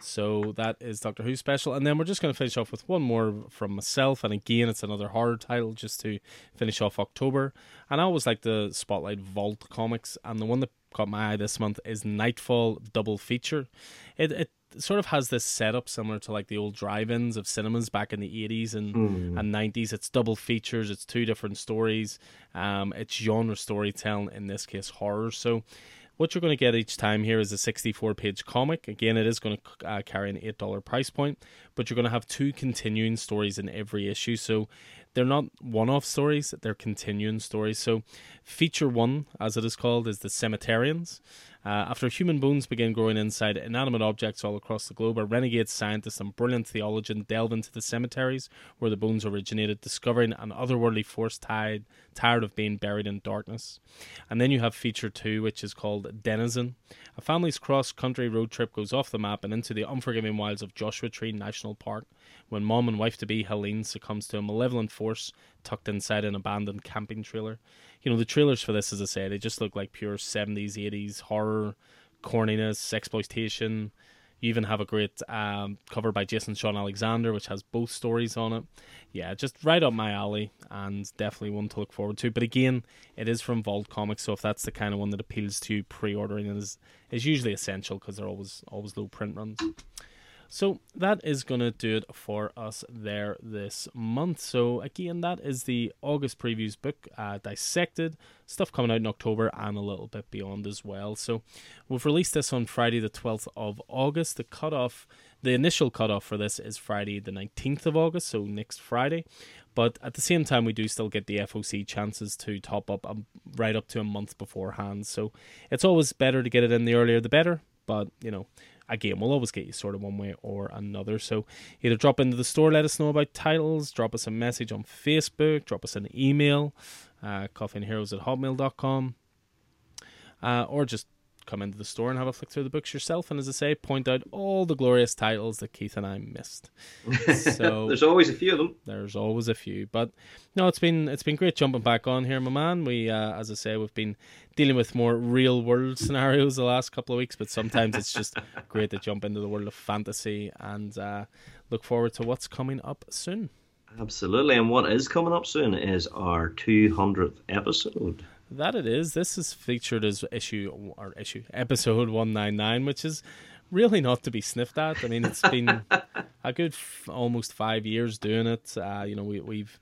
So that is Doctor Who special, and then we're just going to finish off with one more from myself, and again, it's another horror title just to finish off October. And I always like the spotlight Vault comics, and the one that caught my eye this month is Nightfall double feature. It it sort of has this setup similar to like the old drive-ins of cinemas back in the 80s and, mm. and 90s it's double features it's two different stories um, it's genre storytelling in this case horror so what you're going to get each time here is a 64 page comic. Again, it is going to uh, carry an $8 price point, but you're going to have two continuing stories in every issue. So they're not one off stories, they're continuing stories. So, feature one, as it is called, is The Cemeterians. Uh, after human bones begin growing inside inanimate objects all across the globe, a renegade scientist and brilliant theologian delve into the cemeteries where the bones originated, discovering an otherworldly force tied, tired of being buried in darkness. And then you have feature two, which is called Denizen. A family's cross country road trip goes off the map and into the unforgiving wilds of Joshua Tree National Park when mom and wife to be Helene succumbs to a malevolent force tucked inside an abandoned camping trailer you know the trailers for this, as I say, they just look like pure seventies, eighties horror, corniness, exploitation. You even have a great um, cover by Jason Shawn Alexander, which has both stories on it. Yeah, just right up my alley, and definitely one to look forward to. But again, it is from Vault Comics, so if that's the kind of one that appeals to you, pre-ordering is is usually essential because they're always always low print runs. So that is going to do it for us there this month. So again, that is the August previews book, uh, dissected stuff coming out in October and a little bit beyond as well. So we've released this on Friday the 12th of August. The cutoff, the initial cutoff for this is Friday the 19th of August, so next Friday. But at the same time, we do still get the FOC chances to top up um, right up to a month beforehand. So it's always better to get it in the earlier the better. But you know, again, we'll always get you sort of one way or another. So either drop into the store, let us know about titles, drop us a message on Facebook, drop us an email, uh, coffeeandheroes at hotmail.com, uh, or just come into the store and have a flick through the books yourself. And as I say, point out all the glorious titles that Keith and I missed. [LAUGHS] So there's always a few of them. There's always a few, but no, it's been it's been great jumping back on here, my man. We, uh, as I say, we've been dealing with more real world scenarios the last couple of weeks, but sometimes it's just [LAUGHS] great to jump into the world of fantasy and uh, look forward to what's coming up soon. Absolutely, and what is coming up soon is our 200th episode. That it is. This is featured as issue or issue episode one nine nine, which is really not to be sniffed at. I mean, it's been [LAUGHS] a good f- almost five years doing it. Uh, you know, we, we've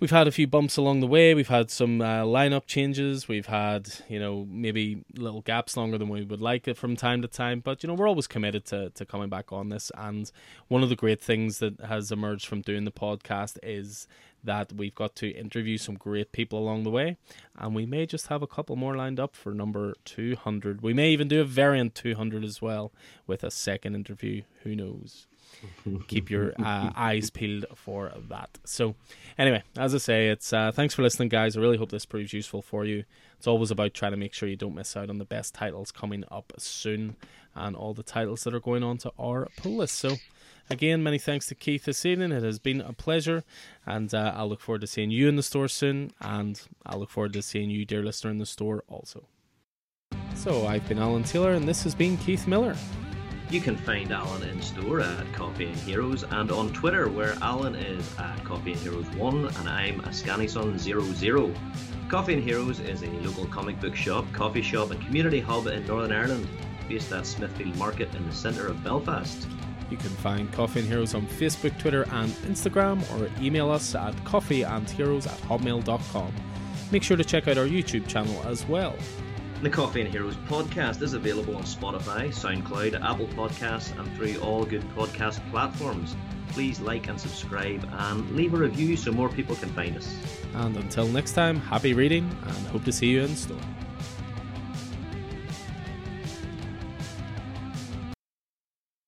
we've had a few bumps along the way. We've had some uh, lineup changes. We've had, you know, maybe little gaps longer than we would like it from time to time. But, you know, we're always committed to, to coming back on this. And one of the great things that has emerged from doing the podcast is that we've got to interview some great people along the way. And we may just have a couple more lined up for number 200. We may even do a variant 200 as well with a second interview. Who knows? [LAUGHS] keep your uh, eyes peeled for that. So, anyway, as I say, it's uh, thanks for listening, guys. I really hope this proves useful for you. It's always about trying to make sure you don't miss out on the best titles coming up soon and all the titles that are going on to our pull list. So, again, many thanks to Keith this evening. It has been a pleasure, and uh, I'll look forward to seeing you in the store soon, and I'll look forward to seeing you, dear listener, in the store also. So, I've been Alan Taylor, and this has been Keith Miller. You can find Alan in store at Coffee and Heroes and on Twitter where Alan is at Coffee and Heroes 1 and I'm Ascanison00. Coffee and Heroes is a local comic book shop, coffee shop and community hub in Northern Ireland based at Smithfield Market in the centre of Belfast. You can find Coffee and Heroes on Facebook, Twitter, and Instagram, or email us at coffeeandheroes at hotmail.com. Make sure to check out our YouTube channel as well. The Coffee and Heroes podcast is available on Spotify, SoundCloud, Apple Podcasts, and through all good podcast platforms. Please like and subscribe and leave a review so more people can find us. And until next time, happy reading and hope to see you in store.